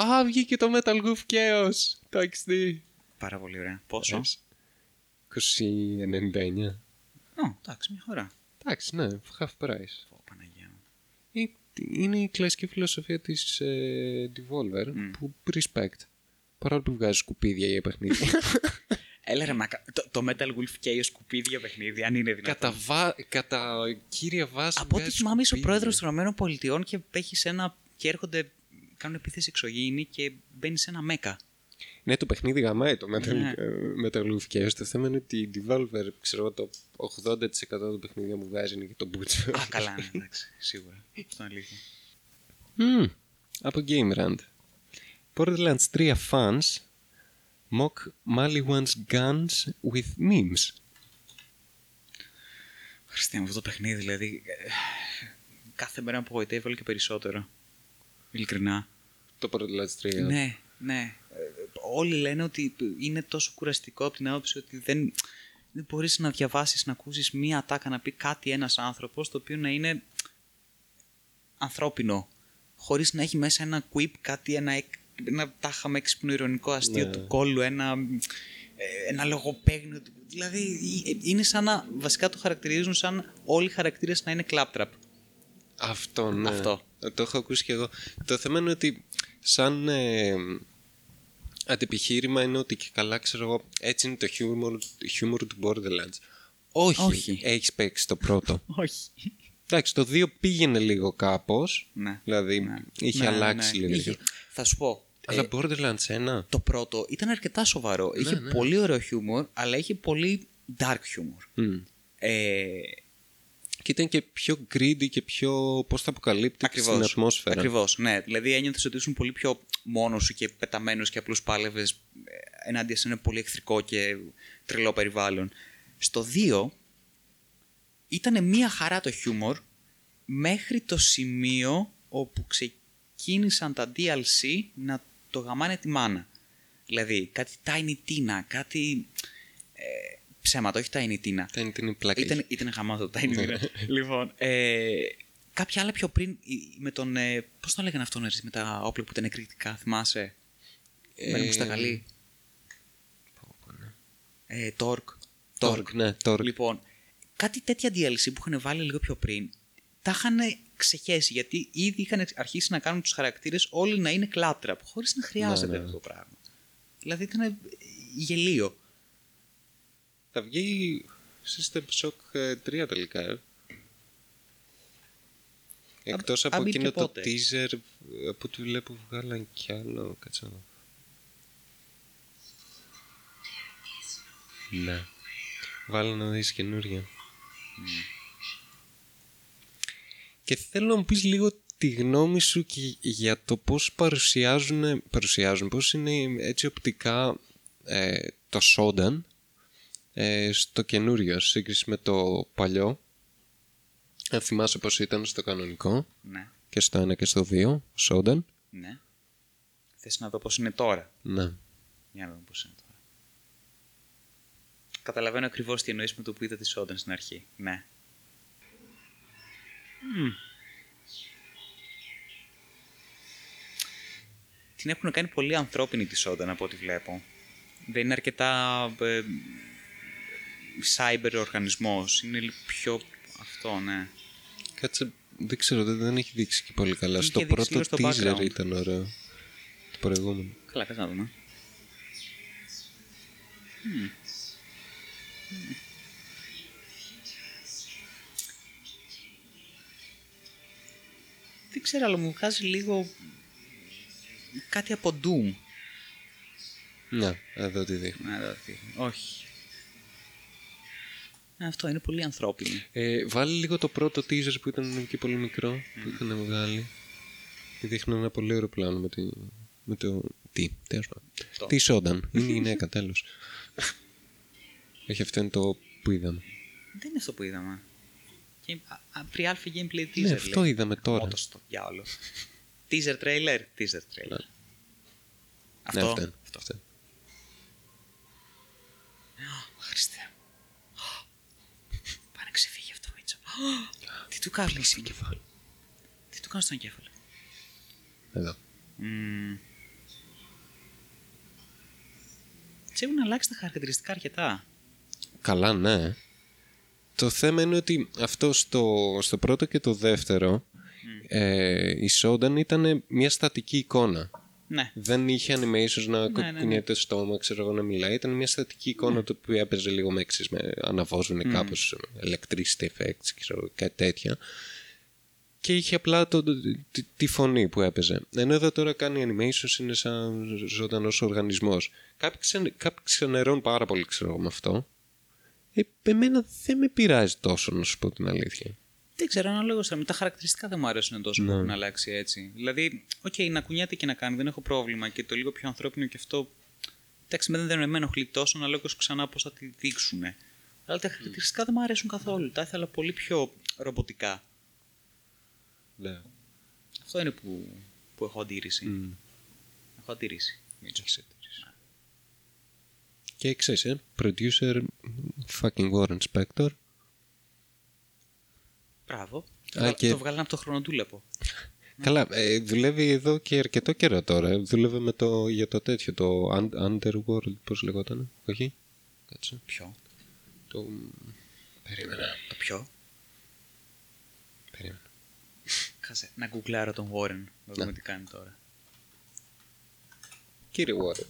Α, βγήκε το Metal Goof Chaos, το XD. Πάρα πολύ ωραία. Πόσο; 2099. Ω, εντάξει, μια χαρά. Εντάξει, ναι, half price. Ω, Παναγία μου. Ε, Είναι η κλασική φιλοσοφία της ε, Devolver που respect. Παρόλο που βγάζει σκουπίδια για παιχνίδια. Έλα ρε μακα... το, το Metal Wolf και οι σκουπίδια παιχνίδι, αν είναι δυνατόν. κατά, βα... κατά κύρια βάση. Από ό,τι βγάζει θυμάμαι είσαι ο σκουπίδια. πρόεδρος των ΗΠΑ και έχεις ένα... και έρχονται, κάνουν επίθεση εξωγήινη και μπαίνει σε ένα μέκα. Ναι, το παιχνίδι γαμάει το Metal, Ναι. ε, Metal Wolf Chaos. Το θέμα είναι ότι η Devolver, ξέρω εγώ, το 80% των παιχνιδιών που βγάζει είναι και το μπούτσο. Α, καλά, ναι, εντάξει, σίγουρα. Αυτό είναι αλήθεια. Μμμ, από Game Rant. Borderlands 3 fans mock Maliwan's guns with memes. Χριστέ μου, αυτό το παιχνίδι, δηλαδή. ε, κάθε μέρα με απογοητεύει όλο και περισσότερο. Ειλικρινά. Το Borderlands 3. Ναι, ναι. Ε, Όλοι λένε ότι είναι τόσο κουραστικό από την άποψη ότι δεν, δεν μπορείς να διαβάσεις, να ακούσεις μία ατάκα να πει κάτι ένας άνθρωπος το οποίο να είναι ανθρώπινο. Χωρίς να έχει μέσα ένα quip, κάτι, ένα, εκ- ένα τάχα με έξυπνο ηρωνικό αστείο Ναι. του κόλλου, ένα, ε, ένα λογοπαίγνιο. του- Δηλαδή ε, είναι σαν να, βασικά το χαρακτηρίζουν σαν όλοι οι χαρακτήρες να είναι claptrap. Αυτό, ναι. Αυτό. Το έχω ακούσει και εγώ. Το θέμα είναι ότι σαν ε, αντιπιχείρημα είναι ότι και καλά ξέρω εγώ έτσι είναι το humor, humor του Borderlands. Όχι, Όχι. έχεις παίξει το πρώτο. Όχι. Εντάξει, το 2 πήγαινε λίγο κάπως. Ναι. Δηλαδή Ναι. είχε Ναι, αλλάξει ναι. λίγο. Είχε- Θα σου πω. Αλλά ε, Borderlands 1. το πρώτο ήταν αρκετά σοβαρό. είχε ναι. πολύ ωραίο χιούμορ, αλλά είχε πολύ dark humor. μ. Ε, Και ήταν και πιο greedy και πιο πώς θα αποκαλύπτει ακριβώς. στην ατμόσφαιρα. Ακριβώς, ναι. Δηλαδή ένιωθες ότι ήσουν πολύ πιο μόνος σου και πεταμένος και απλώς πάλευες ε, ενάντια σε ένα πολύ εχθρικό και τρελό περιβάλλον. Στο 2 ήταν μία χαρά το χιούμορ μέχρι το σημείο όπου ξεκίνησαν τα DLC να το γαμάνε τη μάνα. Δηλαδή κάτι Tiny Tina, κάτι ε, ψέματα, όχι Tiny Tina. Ήταν την πλάκα. Ήταν, ήταν χαμάτο το Tiny Tina. λοιπόν, ε, κάποια άλλα πιο πριν η- με τον. Ε, Πώς το λέγανε αυτόν, ρε, με τα όπλα που ήταν εκρηκτικά, θυμάσαι; Ε, Μένει μου στα καλή. Ε, Torque. Torque, ναι, Torque. Λοιπόν, κάτι τέτοια DLC που είχαν βάλει λίγο πιο πριν, τα είχαν ξεχέσει γιατί ήδη είχαν αρχίσει να κάνουν τους χαρακτήρες όλοι να είναι κλάτρα, χωρίς να χρειάζεται Ναι, ναι. αυτό το πράγμα. Δηλαδή ήταν γελίο. Θα βγει System Shock ε, 3 τελικά. Ε. Εκτός αν από μπει και εκείνο το πότε. teaser ε, που του βλέπω βγάλαν κι άλλο. Κάτσε να δω. Ναι. Βάλε να δεις καινούρια. Και θέλω να μου πεις λίγο τη γνώμη σου και για το πώς παρουσιάζουν, παρουσιάζουν πώς είναι έτσι οπτικά ε, το Shodan ε, στο καινούριο σε σύγκριση με το παλιό. Αν θυμάσαι πώς ήταν στο κανονικό; Ναι, και στο 1 και στο 2, Shodan. ναι. Θες να δω πώς είναι τώρα; Ναι. Για να δούμε πώς είναι τώρα. Καταλαβαίνω ακριβώς τι εννοείς με το που είδα τη Σόντεν στην αρχή. Ναι. Μμμ. Την έχουν κάνει πολύ ανθρώπινη τη Σόντεν από ό,τι βλέπω. Δεν είναι αρκετά ε, cyber οργανισμός. Είναι λίγο πιο αυτό, ναι. Κάτσε, δεν ξέρω, δεν, δεν έχει δείξει και πολύ καλά. Είχε στο δείξει πρώτο λίγο στο teaser background. ήταν ωραίο. Το προηγούμενο. Καλά, κάτσε να δούμε. Μμμ. Δεν ξέρω, αλλά μου βγάζει λίγο κάτι από Doom. Ναι, εδώ τη δείχνω. Να εδώ τι. Όχι. Ε, Αυτό είναι πολύ ανθρώπινο. Ε, βάλει λίγο το πρώτο teaser που ήταν και πολύ μικρό που είχαν βγάλει. Και δείχνει ένα πολύ ωραίο πλάνο με, τη, με το. Τι, τέλος πάντων. Το. Τι Σόνταν. Είναι η γυναίκα, τέλος. Έχει αυτό είναι το που είδαμε. Δεν είναι αυτό που είδαμε. Game, α, α, pre-alpha gameplay teaser. Ναι, αυτό λέει. είδαμε τώρα. Μότος στο διάολο. teaser trailer, teaser trailer. Ναι. Αυτό. Ναι, αυτό είναι. Αυτό είναι. Χριστέ. Τι του κάνω στον κεφάλι. Τι του κάνω στον κεφάλι. Εδώ. Mm. Τι έχουν αλλάξει τα χαρακτηριστικά αρκετά. Καλά, ναι. Το θέμα είναι ότι αυτό στο, στο πρώτο και το δεύτερο mm. ε, η Σόνταν ήταν μια στατική εικόνα. Ναι. Δεν είχε animations να ναι, ναι. κουνιέται στο στόμα, ξέρω εγώ να μιλάει. Ήταν μια στατική εικόνα το οποίο έπαιζε λίγο με εξής, με αναβόζουν Mm. κάπως electricity effects, ξέρω, εγώ, κάτι τέτοια. Και είχε απλά το, τη, τη φωνή που έπαιζε. Ενώ εδώ τώρα κάνει animations, είναι σαν ζωντανός οργανισμός. Κάποιοι, ξεν, κάποιοι ξενερώνουν πάρα πολύ, ξέρω εγώ, με αυτό. Ε, εμένα δεν με πειράζει τόσο, να σου πω την αλήθεια. Δεν ξέρω, ανάλογα στα τα χαρακτηριστικά δεν μου αρέσουν τόσο που έχουν αλλάξει έτσι. Δηλαδή, οκ, να κουνιέται και να κάνει, δεν έχω πρόβλημα και το λίγο πιο ανθρώπινο και αυτό. Εντάξει, με δεν με ενοχλεί τόσο, ανάλογα ξανά πώς θα τη δείξουν. Αλλά τα χαρακτηριστικά δεν μου αρέσουν καθόλου. Τα ήθελα πολύ πιο ρομποτικά. Ναι. Αυτό είναι που, που έχω αντίρρηση. Έχω αντίρρηση. Μίτσο. Και ξέρεις, ε, producer fucking Warren Spector. Μπράβο. Α, το, και- το βγάλανε από το χρονοτούλεπο. Καλά, ε, δουλεύει εδώ και αρκετό καιρό τώρα. ε. Δούλευε με το, για το τέτοιο, το Un- Underworld, πώς λεγόταν, όχι; Κάτσε. Ποιο; Το... Περίμενα. Το ποιο; Περίμενα. Κάτσε, να γκουγκλάρω τον Warren. Να δούμε τι κάνει τώρα. Κύριε Warren,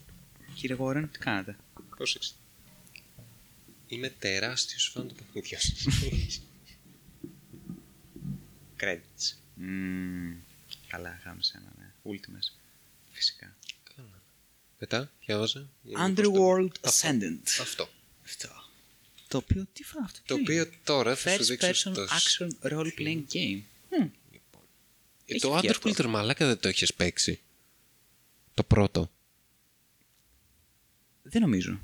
Κύριε Warren, τι κάνετε; πώς είστε; Είμαι τεράστιος φαν του παιχνιδιού σας. Credits. Μμμ, καλά, γάμισε ένα, ναι. Ultimates. Φυσικά. Μετά, διάβαζα. Underworld Ascendant. Αυτό. Αυτό. Το οποίο, τι φάει αυτό. Το ποιο οποίο είναι; τώρα θα σου First δείξω person το... action role playing game. Μμ, Ε, Έχει το βγει αυτό. Underworld μαλάκα δεν το έχεις παίξει. Το πρώτο. Δεν νομίζω.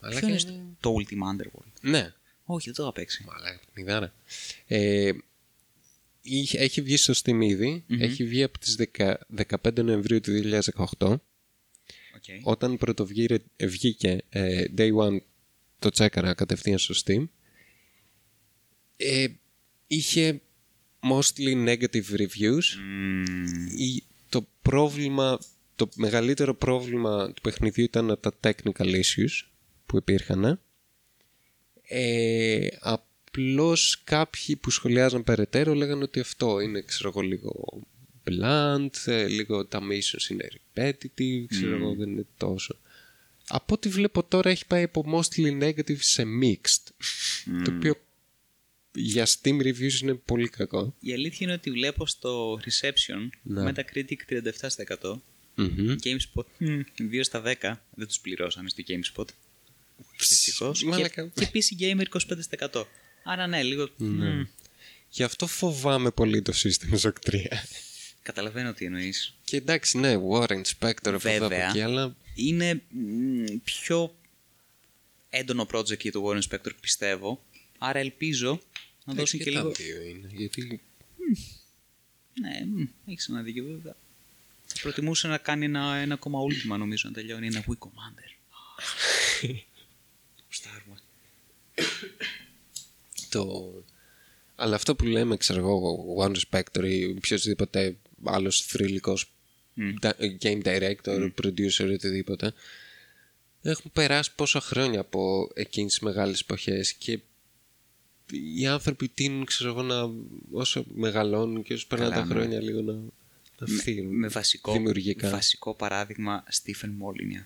Μαλάκα Ποιο είναι είναι- στο- το Ultima Underworld; Ναι. Όχι, δεν το έχω παίξει. Μαλάκα, παιχνιδάρα. Ε, είχε- έχει βγει στο Steam ήδη. Έχει βγει από τις 10 15 Νοεμβρίου του 2018. Okay. Όταν πρώτο βγήρε- βγήκε ε, Day One το τσέκαρα κατευθείαν στο Steam. Ε, είχε mostly negative reviews. Η- το πρόβλημα, το μεγαλύτερο πρόβλημα του παιχνιδιού ήταν τα technical issues που υπήρχαν. Ε, απλώς κάποιοι που σχολιάζαν περαιτέρω λέγανε ότι αυτό είναι ξέρω εγώ λίγο blunt, ε, λίγο τα missions είναι repetitive, ξέρω εγώ δεν είναι τόσο. Από ό,τι βλέπω τώρα έχει πάει από mostly negative σε mixed, το οποίο για Steam reviews είναι πολύ κακό. Η αλήθεια είναι ότι βλέπω στο Reception Ναι. Metacritic 37%. Μμμ. GameSpot μ, 2 στα 10. Δεν τους πληρώσανε στο GameSpot. Δυστυχώς. και, Μαλάκα. και PC Gamer 25%. Άρα ναι, λίγο... μ, Γι' αυτό φοβάμαι πολύ το System Shock 3. καταλαβαίνω τι εννοείς. Και εντάξει, ναι, Warren Spector από εδώ από Βέβαια. εκεί, αλλά Είναι μ, πιο έντονο project για το Warren Spector πιστεύω. Άρα ελπίζω να δώσουν και τα λίγο... δύο είναι. Γιατί Ναι, μ, έχεις ένα δίκιο βέβαια. Θα προτιμούσε να κάνει ένα, ένα ακόμα Ultima νομίζω να τελειώνει ένα Wii Commander. Star Wars. Το... Αλλά αυτό που λέμε, ξέρω εγώ, Warren Spector ή οποιοδήποτε άλλος θρηλυκός da- game director, producer, οτιδήποτε, έχουν περάσει πόσα χρόνια από εκείνες τις μεγάλες εποχές και οι άνθρωποι τείνουν, ξέρω εγώ, να, όσο μεγαλώνουν και όσο περνάνε Καλά, τα ναι. χρόνια λίγο να, να φύγουν Με βασικό, δημιουργικά. βασικό παράδειγμα Stephen Molyneux.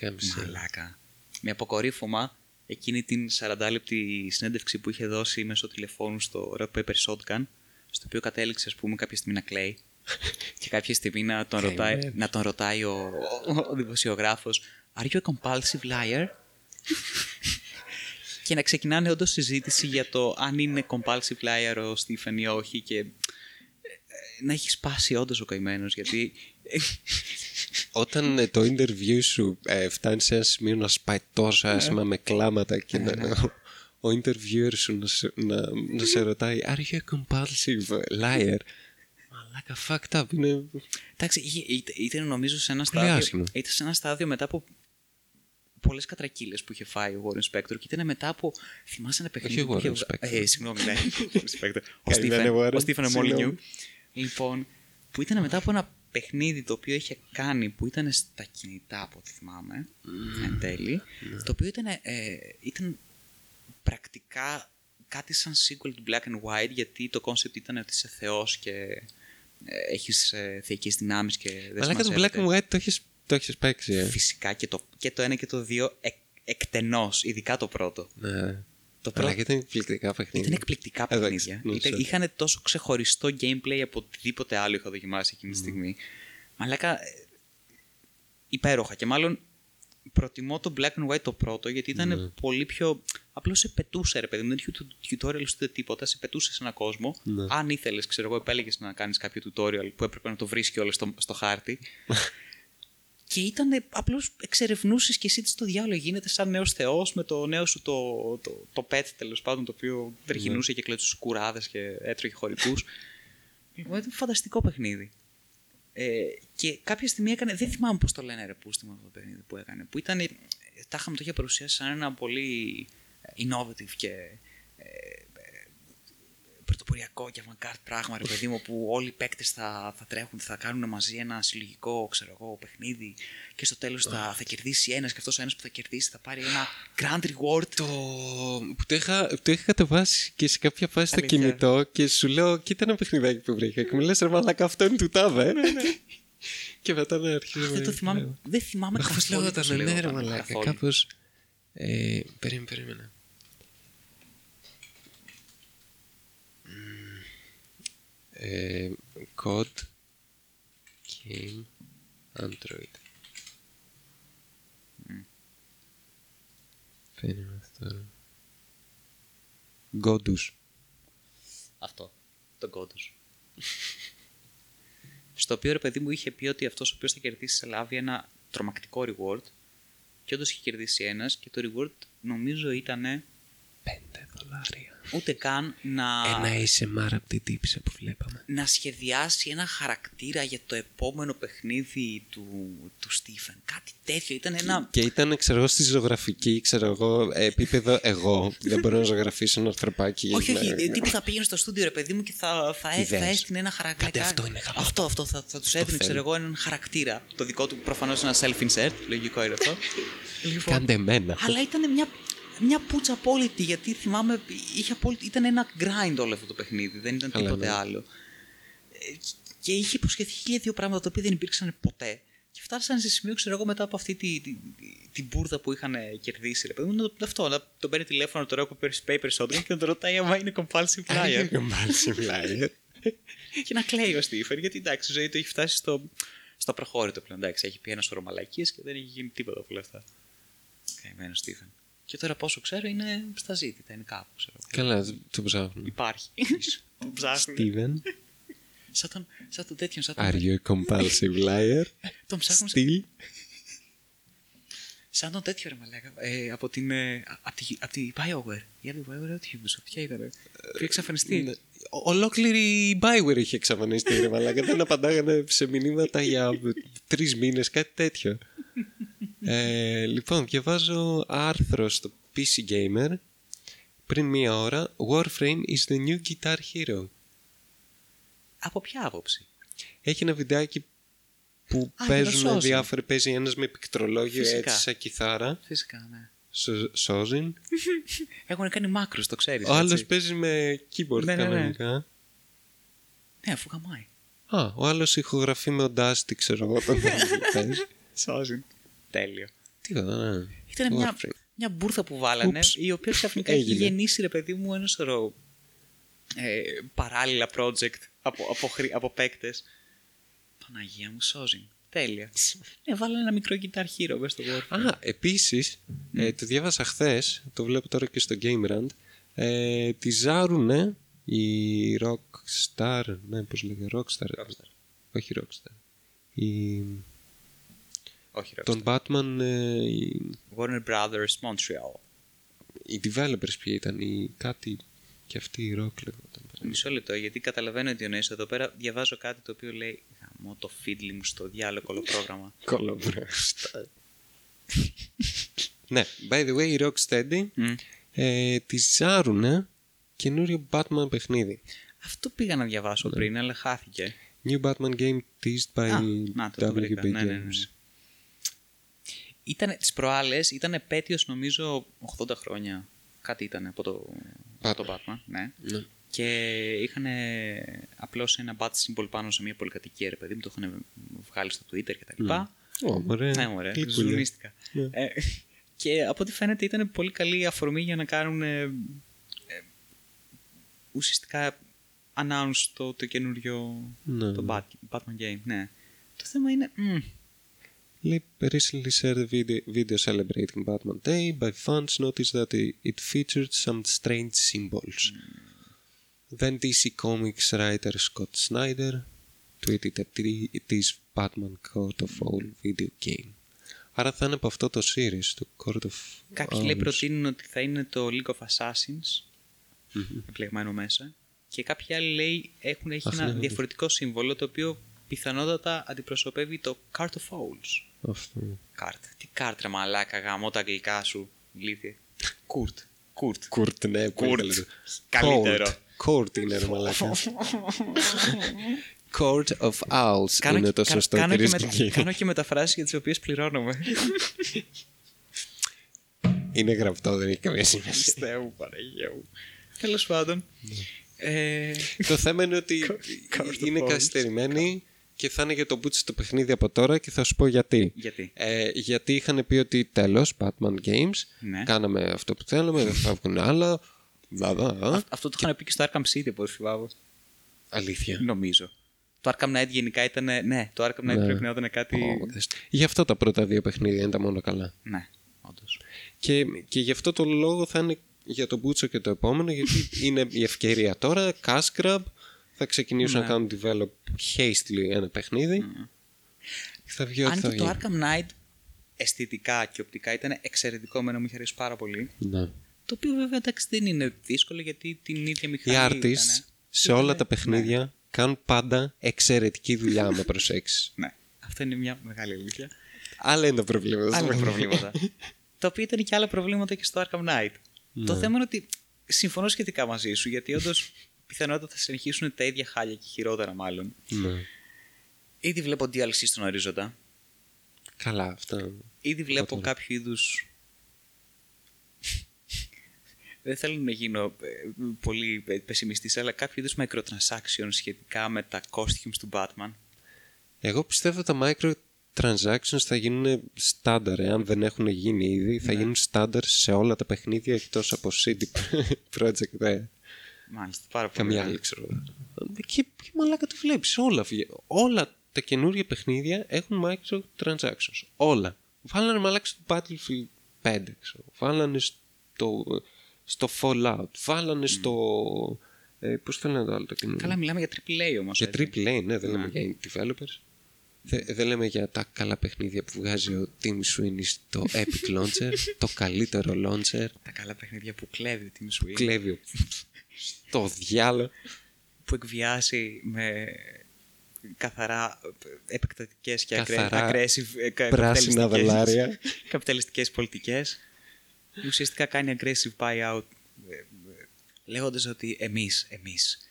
Γάμισε. Μαλάκα. Με αποκορύφωμα εκείνη την 40 λεπτή συνέντευξη που είχε δώσει μέσω τηλεφώνου στο Rock Paper Shotgun, στο οποίο κατέληξε, ας πούμε, κάποια στιγμή να κλαίει και κάποια στιγμή να τον ρωτάει, Καημένος. να τον ρωτάει ο, ο, ο δημοσιογράφος «Are you a compulsive liar?» και να ξεκινάνε όντως συζήτηση για το αν είναι compulsive liar ο Στίφεν ή όχι και ε, να έχει σπάσει όντως ο καημένος γιατί Όταν ε, το interview σου ε, φτάνει σε ένα σημείο να σπάει τόσο άσχημα με κλάματα και να, ο interviewer σου να, σε- να, να σε ρωτάει Are you a compulsive liar? Μαλάκα fucked up. Είναι... Εντάξει, είχε- ήταν, ήταν νομίζω σε ένα Πολύ στάδιο. άσχημο. Ήταν σε ένα στάδιο μετά από πολλές κατρακύλες που είχε φάει ο Warren Spector και ήταν μετά από. Θυμάσαι ένα παιχνίδι. Όχι ο που είχε Warren βγα- Spector. Ε, συγγνώμη, ναι. Warren Spector. ο Καημένε Stephen- Warren, Ο Stephen συγγνώμη. Molyneux. Λοιπόν, που ήταν μετά από ένα παιχνίδι το οποίο είχε κάνει που ήταν στα κινητά από ό,τι θυμάμαι εν τέλει το οποίο ήταν, ε, ήταν πρακτικά κάτι σαν sequel του Black and White γιατί το concept ήταν ότι είσαι θεός και ε, έχεις ε, θεϊκές δυνάμεις και δεν Αλλά και το Black and White το έχεις, το έχεις παίξει, ε. Φυσικά και το, και το ένα και το δύο εκ, εκτενώς, ειδικά το πρώτο. Ναι. Το Αλλά πρώτο και ήταν εκπληκτικά παιχνίδια. ήταν εκπληκτικά Εντάξει, παιχνίδια. ναι, Ήταν, sorry. είχαν τόσο ξεχωριστό gameplay από οτιδήποτε άλλο είχα δοκιμάσει εκείνη τη στιγμή. Μαλάκα, ε, υπέροχα. Και μάλλον προτιμώ το Black and White το πρώτο, γιατί ήταν Ναι. πολύ πιο. Απλώς σε πετούσε, ρε παιδί μου. Δεν είχε ούτε tutorial ούτε τίποτα. Σε πετούσε σε έναν κόσμο. Ναι. Αν ήθελες, ξέρω εγώ, επέλεγες να κάνεις κάποιο tutorial που έπρεπε να το βρεις και όλο στο, στο χάρτη. και ήταν απλώς εξερευνούσες και εσύ τι στο διάλογο γίνεται σαν νέος θεός με το νέο σου το, το, το pet τέλος πάντων το οποίο βρεχινούσε και κλέψε κουράδες και έτρωγε χωρικούς. λοιπόν, ήταν φανταστικό παιχνίδι. Ε, και κάποια στιγμή έκανε. Δεν θυμάμαι πώς το λένε ρε πούστη με αυτό το παιχνίδι που έκανε. Που ήταν. Τα είχαμε το είχε παρουσιάσει σαν ένα πολύ innovative και ε, ε, πρωτοποριακό και avant-garde πράγμα, ρε παιδί μου, που όλοι οι παίκτες θα, θα τρέχουν, θα κάνουν μαζί ένα συλλογικό ξέρω εγώ, παιχνίδι και στο τέλος θα, θα κερδίσει ένας και αυτός ο ένας που θα κερδίσει θα πάρει ένα grand reward. Το... Που το είχα, το είχα κατεβάσει και σε κάποια φάση στο Αλήθεια. κινητό και σου λέω κοίτα ένα παιχνιδάκι που βρήκα και μου λες ρε μαλάκα αυτό είναι του τάδε και μετά να αρχίζω Δεν το θυμάμαι, δεν θυμάμαι Αχ, πώς καθόλου πώς λέγονταν, ναι ρε λεγόταν, μαλάκα, καθόλου. κάπως... Ε, περίμενε, περίμενε. Ε, code Game Android. Περίμενε αυτό. Godus. Αυτό. Τον κόντο. Στο οποίο ρε παιδί μου είχε πει ότι αυτός ο οποίος θα κερδίσει θα λάβει ένα τρομακτικό reward. Και όντως είχε κερδίσει ένας και το reward νομίζω ήταν 5 δολάρια. Ούτε καν να, Ένα ASMR από την τύψη που βλέπαμε. να σχεδιάσει ένα χαρακτήρα για το επόμενο παιχνίδι του, του Στίφεν. Κάτι τέτοιο. Ήταν ένα. Και ήταν, ξέρω εγώ, στη ζωγραφική, ξέρω εγώ, επίπεδο εγώ. δεν μπορώ να ζωγραφίσω ένα ανθρωπάκι. όχι, όχι. γιατί να- ε, Τύπου θα πήγαινε στο στούντιο ρε παιδί μου και θα, θα, έ- θα Ιδέες. έστεινε ένα χαρακτήρα. Κάντε αυτό, είναι καλό. Αυτό, αυτό. Θα, θα τους έδινε, θέλω. ξέρω εγώ, έναν χαρακτήρα. Το δικό του προφανώς ένα self-insert. Λογικό είναι αυτό. λοιπόν, Κάντε εμένα. Αλλά ήταν μια, μια πουτσα απόλυτη γιατί θυμάμαι είχε απόλυτη, ήταν ένα grind όλο αυτό το παιχνίδι, δεν ήταν Καλά, τίποτε ναι. άλλο. Ε, Και είχε υποσχεθεί χίλια δύο πράγματα τα οποία δεν υπήρξαν ποτέ. Και φτάσανε σε σημείο, ξέρω εγώ, μετά από αυτή τη, τη, τη- την μπουρδα που είχαν κερδίσει. Ρε, παιδί μου, να- αυτό, να τον παίρνει τηλέφωνο τώρα το Rock Paper Shotgun και να τον ρωτάει άμα είναι compulsive liar. Multiplier. και να κλαίει ο Στίφεν, γιατί εντάξει, η ζωή του έχει φτάσει στο, στο απροχώρητο πλέον. Εντάξει, έχει πει ένα σωρό μαλακίες και δεν έχει γίνει τίποτα από όλα αυτά. Καημένο Στίφεν. Και τώρα πόσο ξέρω είναι στα ζήτητα, είναι κάπου ξέρω. Καλά, το ψάχνω. Υπάρχει. Το ψάχνουν. Steven, Σαν τον, σαν τον τέτοιον, σαν are τον, you a compulsive liar? τον ψάχνουν Still? σαν τον τέτοιο ρε μαλάκα. Ε, από την, ε, από τη, από τη Bioware. Η άλλη Bioware, ό,τι Ubisoft, ποια ήταν. Που είχε εξαφανιστεί. Ναι. Ο- Ολόκληρη η Bioware είχε εξαφανιστεί, ρε μαλάκα. Δεν απαντάγανε σε μηνύματα για τρεις μήνες, κάτι τέτοιο. Ε, λοιπόν, διαβάζω άρθρο στο PC Gamer πριν μία ώρα. Warframe is the new guitar hero. Από ποια άποψη; Έχει ένα βιντεάκι που Α, για το παίζουν Sozin. διάφοροι. Παίζει ένας με πληκτρολόγιο Φυσικά. έτσι σαν κιθάρα. Φυσικά, ναι. Σόζιν. Έχουν κάνει μάκρους, το ξέρεις. Ο άλλος έτσι. παίζει με keyboard Ναι, ναι, ναι. κανονικά. Ναι, αφού γαμάει. Α, ο άλλος ηχογραφεί με Audacity, ξέρω εγώ, τον παίζει. Σώζει. Τέλειο. Τίποτα, ναι. Ήταν μια, Warframe. μια μπουρθα που βάλανε, Ούψ. η οποία ξαφνικά έχει Έγινε. γεννήσει, ρε παιδί μου, ένα σωρό ε, παράλληλα project από, από, χρη- από παίκτες. Παναγία μου, σώζει. Τέλεια. ναι, βάλανε ένα μικρό guitar hero μέσα στο Warframe. Α, επίσης, ε, το διάβασα χθες, το βλέπω τώρα και στο Game Rant, ε, τη ζάρουνε η Rockstar, ναι, πώς λέγεται, Rockstar. Όχι Rockstar. Η, Όχι, ρε. τον Batman, ε, οι, Warner Brothers Montreal. οι developers ποιοι ήταν, οι κάτι και αυτή η Rock λέγονταν. Μισό λεπτό, γιατί καταλαβαίνω ότι ο εδώ πέρα διαβάζω κάτι το οποίο λέει Γαμώ το φίτλι μου στο διάλογο πρόγραμμα. Κολομπράστα. ναι, by the way, η Rocksteady Μμ. ε, τη ζάρουνε καινούριο Batman παιχνίδι. Αυτό πήγα να διαβάσω πριν, αλλά χάθηκε. New Batman game teased by Α, να το, το WB βρήκα. Games. Ναι, ναι, ναι, ναι. Ήταν, τις προάλλες ήταν επέτειος νομίζω 80 χρόνια. Κάτι ήταν από το, από το Batman. Ναι. Ναι. Και είχαν απλώς ένα bat symbol πάνω σε μια πολυκατοικία, ρε παιδί μου, το είχαν βγάλει στο Twitter και τα λοιπά. Ω, μωρέ. Ναι, μωρέ, γλυκούλια. ζουνίστηκα. Ναι. Ε, και από ό,τι φαίνεται ήταν πολύ καλή αφορμή για να κάνουν ε, ε, ουσιαστικά announce το, το καινούριο Ναι, το ναι. Bat- Batman game. Ναι. Το θέμα είναι... μμ, Lip recently shared a video, video celebrating Batman Day by fans noticed that it, it featured some strange symbols. Then DC Comics writer Scott Snyder tweeted that it is Batman Court of Owls video game. Άρα θα είναι από αυτό το series του Court of Κάποιοι Owls. λέει προτείνουν ότι θα είναι το League of Assassins Μμμ. μπλεγμένο μέσα και κάποιοι άλλοι λέει έχουν έχει Αχ, ένα ναι, ναι. διαφορετικό σύμβολο το οποίο πιθανότατα αντιπροσωπεύει το Cart of Owls. Αυτό. Cart. Τι cart ρε μαλάκα γαμώ τα αγγλικά σου. Ηλίθιε. Court. Court. Court, ναι, πολύ Court. καλύτερο. Καλύτερο. Court. Court είναι ρε μαλάκα. Court of Owls είναι το κα- σωστό κάνω, και κυρίες με- και κύριοι. κάνω και μεταφράσεις για τις οποίες πληρώνομαι. Είναι γραπτό, δεν έχει καμία σημασία. Θεέ μου, Παναγία μου. Τέλος πάντων. Ε, το θέμα είναι ότι Court of είναι Owls. Καθυστερημένοι και θα είναι για το boots το παιχνίδι από τώρα και θα σου πω γιατί. γιατί; Ε, γιατί είχαν πει ότι τέλος, Batman Games, Ναι. κάναμε αυτό που θέλαμε, δεν θα βγουν άλλα. Δαδα, α. Αυτό το είχαν πει και στο Arkham City, από ό,τι θυμάμαι. Αλήθεια. Νομίζω. Το Arkham Knight γενικά ήταν. Ναι, το Arkham Knight Ναι. πρέπει να ήταν κάτι. Ω, δες. Γι' αυτό τα πρώτα δύο παιχνίδια είναι τα μόνο καλά. Ναι, όντως. Και, και γι' αυτό το λόγο θα είναι για το Μπούτσο και το επόμενο, γιατί είναι η ευκαιρία τώρα. Cash grab, θα ξεκινήσουν Ναι. να κάνουν develop hastily ένα παιχνίδι. Και θα βγει ό,τι Αν θα και το βγει. Arkham Knight αισθητικά και οπτικά ήταν εξαιρετικό, εμένα μου είχε αρέσει πάρα πολύ. Ναι. Το οποίο βέβαια εντάξει δεν είναι δύσκολο γιατί την ίδια Οι μηχανή. artists ήτανε. σε όλα Ήτανε- τα παιχνίδια κάνουν πάντα εξαιρετική δουλειά, με προσέξεις. Ναι. ναι. Αυτό είναι μια μεγάλη αλήθεια. Άλλα είναι τα προβλήματα. Άλλα προβλήματα. τα οποία ήταν και άλλα προβλήματα και στο Arkham Knight. Ναι. Το θέμα είναι ότι συμφωνώ σχετικά μαζί σου γιατί όντως πιθανότατα θα συνεχίσουν τα ίδια χάλια και χειρότερα μάλλον. ναι. Ήδη βλέπω DLC στον ορίζοντα. Καλά, αυτά. Ήδη βλέπω τώρα. κάποιο είδου. Δεν θέλω να γίνω ε, πολύ πεσημιστής, αλλά κάποιο είδους microtransactions σχετικά με τα costumes του Batman. Εγώ πιστεύω τα microtransactions θα γίνουν στάνταρ. Εάν δεν έχουν γίνει ήδη, θα Ναι. γίνουν στάνταρ σε όλα τα παιχνίδια εκτός από CD Project Red. Μάλιστα, πάρα πολύ. Καμία άλλη, ξέρω. Και, και μαλάκα το βλέπεις. Όλα, βγε- όλα τα καινούργια παιχνίδια έχουν microtransactions. Όλα. Βάλανε μαλάκα στο Battlefield 5, ξέρω. Βάλανε στο, στο Fallout. Βάλανε στο... Ε, πώς το λένε το άλλο το καινούργιο. Καλά, μιλάμε για AAA όμως. Για AAA, ναι, δεν λέμε για indie developers. Δε- Δεν λέμε για τα καλά παιχνίδια που βγάζει ο Tim Sweeney στο Epic Launcher, το καλύτερο launcher, Τα καλά παιχνίδια που κλέβει την σου κλέβει ο- στο διάλο. που εκβιάζει με καθαρά επεκτατικές και Καθαρά aggressive ε, κα- πράσινα καπιταλιστικές- δολάρια. καπιταλιστικές πολιτικές. Ουσιαστικά κάνει aggressive buyout ε, ε, λέγοντας ότι εμείς, εμείς,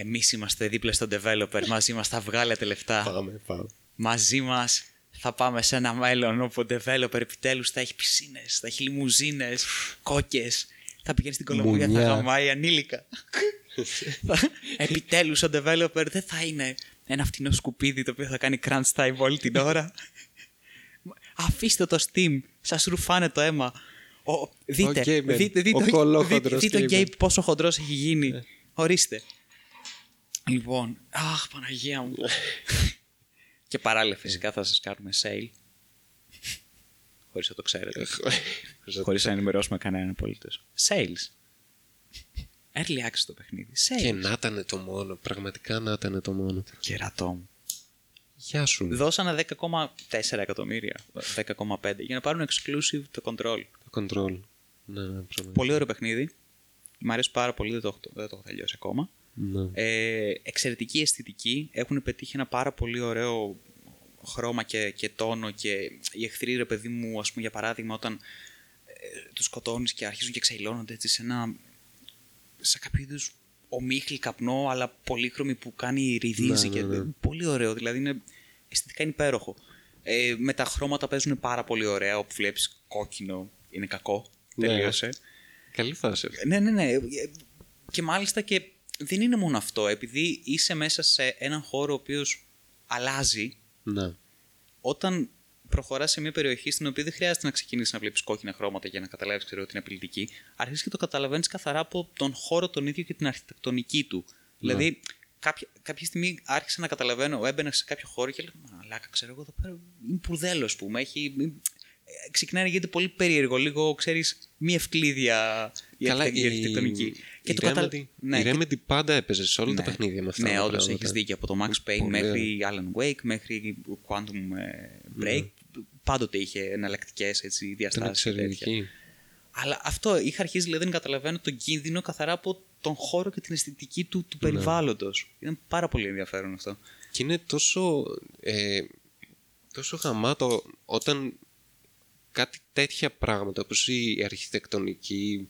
εμείς είμαστε δίπλα στον developer, μαζί μας θα βγάλετε λεφτά. Πάμε, πάμε. μαζί μας θα πάμε σε ένα μέλλον όπου ο developer επιτέλους θα έχει πισίνες, θα έχει λιμουζίνες, κόκκες, θα πηγαίνει στην Κολομβία, θα Μουνιά. γαμάει ανήλικα. Θα- επιτέλους ο developer δεν θα είναι ένα φτηνό σκουπίδι το οποίο θα κάνει crunch time όλη την ώρα. Αφήστε το Steam, σας ρουφάνε το αίμα. Ο, δείτε, Ο gamer, δείτε, δείτε, ο δείτε, κολόχοντρος δείτε, δείτε ο gamer. Gabe πόσο χοντρός έχει γίνει. Ορίστε. Λοιπόν, αχ Παναγία μου. Και παράλληλα φυσικά θα σας κάνουμε sale. Χωρίς να το ξέρετε. Χωρίς να ενημερώσουμε κανέναν απολύτως. Sales. Early access το παιχνίδι. Sales. Και να ήταν το μόνο, πραγματικά να ήταν το μόνο. Κερατό μου. Γεια σου. Δώσανε 10,4 εκατομμύρια. 10,5 για να πάρουν exclusive το control. Το control. Ναι, ναι, πραγματικά. Πολύ ωραίο παιχνίδι. Μ' αρέσει πάρα πολύ, δεν το, έχω- δεν το έχω τελειώσει ακόμα. Ναι. Ε, εξαιρετική αισθητική. Έχουν πετύχει ένα πάρα πολύ ωραίο χρώμα και, και τόνο και οι εχθροί, ρε παιδί μου, ας πούμε, για παράδειγμα, όταν ε, τους σκοτώνεις και αρχίζουν και ξαϊλώνονται έτσι σε ένα... σε κάποιο είδους ομίχλη καπνό, αλλά πολύχρωμη που κάνει ρυδίζει. Ναι, και... ναι, ναι. Πολύ ωραίο, δηλαδή είναι... αισθητικά είναι υπέροχο. Ε, με τα χρώματα παίζουν πάρα πολύ ωραία. Όπου βλέπεις κόκκινο είναι κακό. Ναι. Τελείωσε. Καλή φάση. Ναι, ναι, ναι. Και μάλιστα και δεν είναι μόνο αυτό. Επειδή είσαι μέσα σε έναν χώρο ο οποίος αλλάζει, Ναι. όταν προχωράς σε μια περιοχή στην οποία δεν χρειάζεται να ξεκινήσεις να βλέπεις κόκκινα χρώματα για να καταλάβεις ότι είναι απειλητική, αρχίζεις και το καταλαβαίνεις καθαρά από τον χώρο τον ίδιο και την αρχιτεκτονική του. Δηλαδή, κάποια, κάποια στιγμή άρχισα να καταλαβαίνω, έμπαινα σε κάποιο χώρο και έλεγα Μαλάκα, ξέρω εγώ εδώ πέρα είναι μπουρδέλο, α πούμε. Έχει, ε, ξεκινάει να γίνεται πολύ περίεργο, λίγο ξέρεις, μη ευκλήδια η, Καλά, αρχιτεκ- η αρχιτεκτονική. Η το κατα- Remedy, Ναι, η και- Remedy πάντα έπαιζε σε όλα τα ναι. παιχνίδια με αυτά. Ναι, τα όντως πράγματα. έχεις δίκιο. Από το Max Payne Πολύ μέχρι Alan Wake μέχρι Quantum ε, Break. Πάντοτε είχε εναλλακτικές Ήταν διαστάσεις. εξαιρετική. Αλλά αυτό είχα αρχίσει δηλαδή να καταλαβαίνω τον κίνδυνο καθαρά από τον χώρο και την αισθητική του, του Ναι. περιβάλλοντος. Ήταν πάρα πολύ ενδιαφέρον αυτό. Και είναι τόσο, ε, τόσο γαμάτο όταν κάτι τέτοια πράγματα όπως η αρχιτεκτονική,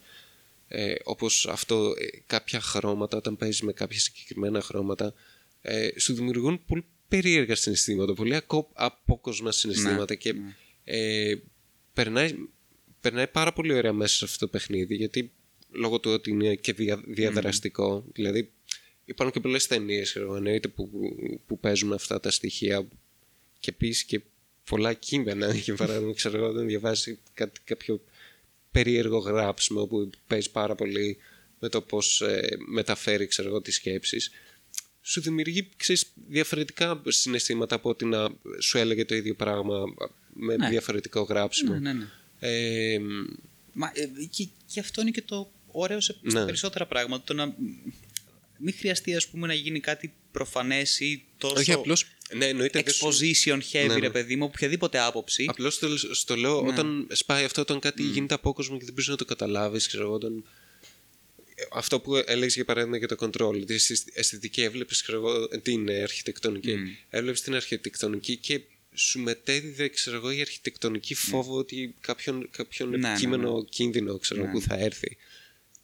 ε, όπως αυτό, ε, κάποια χρώματα, όταν παίζεις με κάποια συγκεκριμένα χρώματα, ε, σου δημιουργούν πολύ περίεργα συναισθήματα, πολύ ακό- απόκοσμα συναισθήματα και ναι. ε, περνάει, περνάει πάρα πολύ ωραία μέσα σε αυτό το παιχνίδι γιατί λόγω του ότι είναι και δια, διαδραστικό, δηλαδή υπάρχουν και πολλές ταινίες ξέρω, εννοείται που, που παίζουν αυτά τα στοιχεία και επίση και πολλά κείμενα για παράδειγμα ξέρω εγώ όταν διαβάζει κάτι, κάποιο περίεργο γράψιμο που παίζει πάρα πολύ με το πώς ε, μεταφέρει ξέρω εγώ τις σκέψεις σου δημιουργεί ξέρεις, διαφορετικά συναισθήματα από ότι να σου έλεγε το ίδιο πράγμα με Ναι. διαφορετικό γράψιμο. Ναι, ναι, ναι. Ε, Μα, ε, και, και αυτό είναι και το ωραίο σε, στα Ναι. περισσότερα πράγματα. Το να μην χρειαστεί ας πούμε, να γίνει κάτι προφανές ή τόσο όχι απλώς, ναι, εννοείται, δεν σου- exposition heavy, Ναι, ναι. ρε παιδί μου, από οποιαδήποτε άποψη. Απλώς το, στο λέω Ναι. όταν σπάει αυτό, όταν κάτι γίνεται απόκοσμο και δεν μπορείς να το καταλάβεις, ξέρω εγώ, όταν... Αυτό που έλεγες για παράδειγμα για το control, τη αισθητική έβλεπες, ξέρω εγώ, την αρχιτεκτονική. Μμ. Έβλεπες την αρχιτεκτονική και σου μετέδιδε, ξέρω εγώ, η αρχιτεκτονική φόβο ότι κάποιον, κάποιον Ναι, ναι, επικείμενο κίνδυνο, ξέρω εγώ, Ναι. που θα έρθει.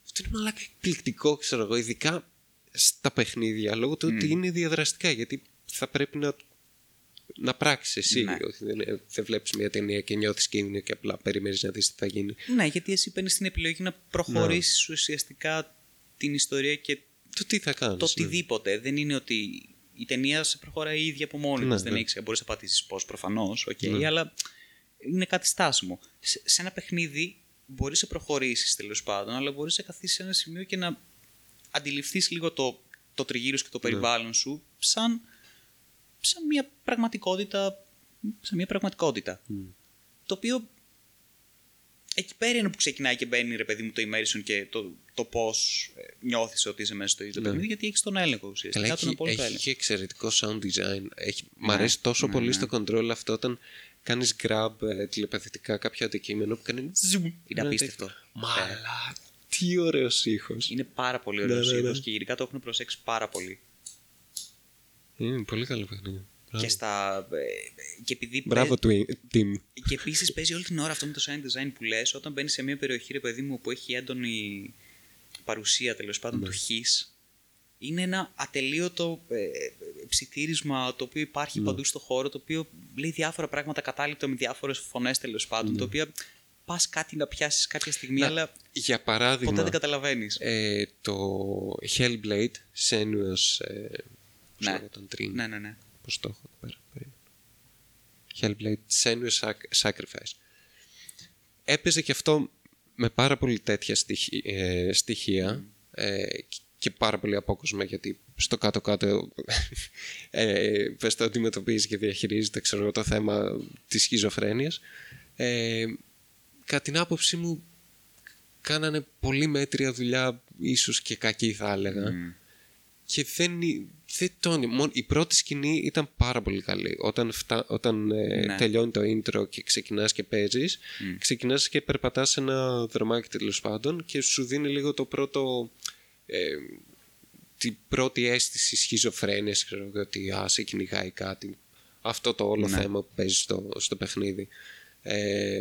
Αυτό είναι μαλάκα εκπληκτικό, ξέρω εγώ, ειδικά στα παιχνίδια, λόγω του ότι είναι διαδραστικά, γιατί θα πρέπει να, να πράξεις εσύ, Ναι. ότι δεν, δεν βλέπεις μια ταινία και νιώθεις κίνδυνο και απλά περιμένεις να δεις τι θα γίνει. Ναι, γιατί εσύ παίρνεις την επιλογή να προχωρήσεις ουσιαστικά την ιστορία και Το τι θα κάνεις. το ναι. οτιδήποτε. Δεν είναι ότι η ταινία σε προχωράει η ίδια από μόνη Ναι, της. Δεν ναι. έχει μπορείς να πατήσεις pause προφανώς, οκ, αλλά είναι κάτι στάσιμο. Σε, σε ένα παιχνίδι μπορείς να προχωρήσεις τέλος πάντων, αλλά μπορείς να καθίσεις σε ένα σημείο και να αντιληφθείς λίγο το, το τριγύρω σου και το Ναι. περιβάλλον σου σαν, σαν μια πραγματικότητα. Σαν μια πραγματικότητα. Το οποίο εκεί πέρα είναι που ξεκινάει και μπαίνει ρε παιδί μου το immersion και το, το πώς νιώθεις ότι είσαι μέσα στο ίδιο Ναι. παιχνίδι, γιατί έχεις τον έλεγχο Καλά, ουσιαστικά. τον έχει, απόλυτο έχει έλεγχο. και εξαιρετικό sound design. Έχει, μ' Ναι, αρέσει τόσο ναι, πολύ ναι. στο control αυτό όταν κάνεις grab ε, τηλεπαθητικά κάποιο αντικείμενο που κάνει zoom. Είναι απίστευτο. Μαλά, τι ωραίος ήχος. Είναι πάρα πολύ ωραίος Ναι, ναι, ναι. είδος και γενικά το έχουν προσέξει πάρα πολύ. Είναι πολύ καλό παιχνίδι. Μπράβο. Και, στα, ε, και επειδή Μπράβο, παί- του- team. Και επίσης παίζει όλη την ώρα αυτό με το sound design που λες, όταν μπαίνει σε μια περιοχή, ρε παιδί μου, που έχει έντονη παρουσία τέλος πάντων Ναι. του χ. Είναι ένα ατελείωτο ε, ψιθύρισμα το οποίο υπάρχει Ναι. παντού στο χώρο, το οποίο λέει διάφορα πράγματα κατάληπτο με διάφορες φωνές τέλος πάντων, Ναι. το οποίο πας κάτι να πιάσεις κάποια στιγμή, Να, αλλά Για παράδειγμα, ποτέ δεν καταλαβαίνεις. ε, το Hellblade, Senua's, ε, πώς Ναι. λέγονταν, Dream. ναι, ναι, ναι. Πώς το έχω εδώ πέρα. περίμενε. Hellblade Senua's Sac- Sacrifice. Έπαιζε και αυτό με πάρα πολύ τέτοια στοιχεία, ε, στοιχεία ε, και πάρα πολύ απόκοσμα γιατί στο κάτω-κάτω ε, πες το αντιμετωπίζεις και διαχειρίζεται ξέρω, εγώ, το θέμα της σχιζοφρένειας. Ε, κατά την άποψή μου κάνανε πολύ μέτρια δουλειά ίσως και κακή θα έλεγα Μμ. και δεν, δεν τον, μόνο, η πρώτη σκηνή ήταν πάρα πολύ καλή. Όταν, φτα, όταν ε, Ναι. τελειώνει το intro και ξεκινάς και παίζεις, Μμ. ξεκινάς και περπατάς σε ένα δρομάκι τέλος πάντων και σου δίνει λίγο το πρώτο... Ε, την πρώτη αίσθηση σχιζοφρένειας, ξέρω εγώ, ότι α, σε κυνηγάει κάτι. Αυτό το όλο Ναι. θέμα που παίζεις στο, στο παιχνίδι. Ε,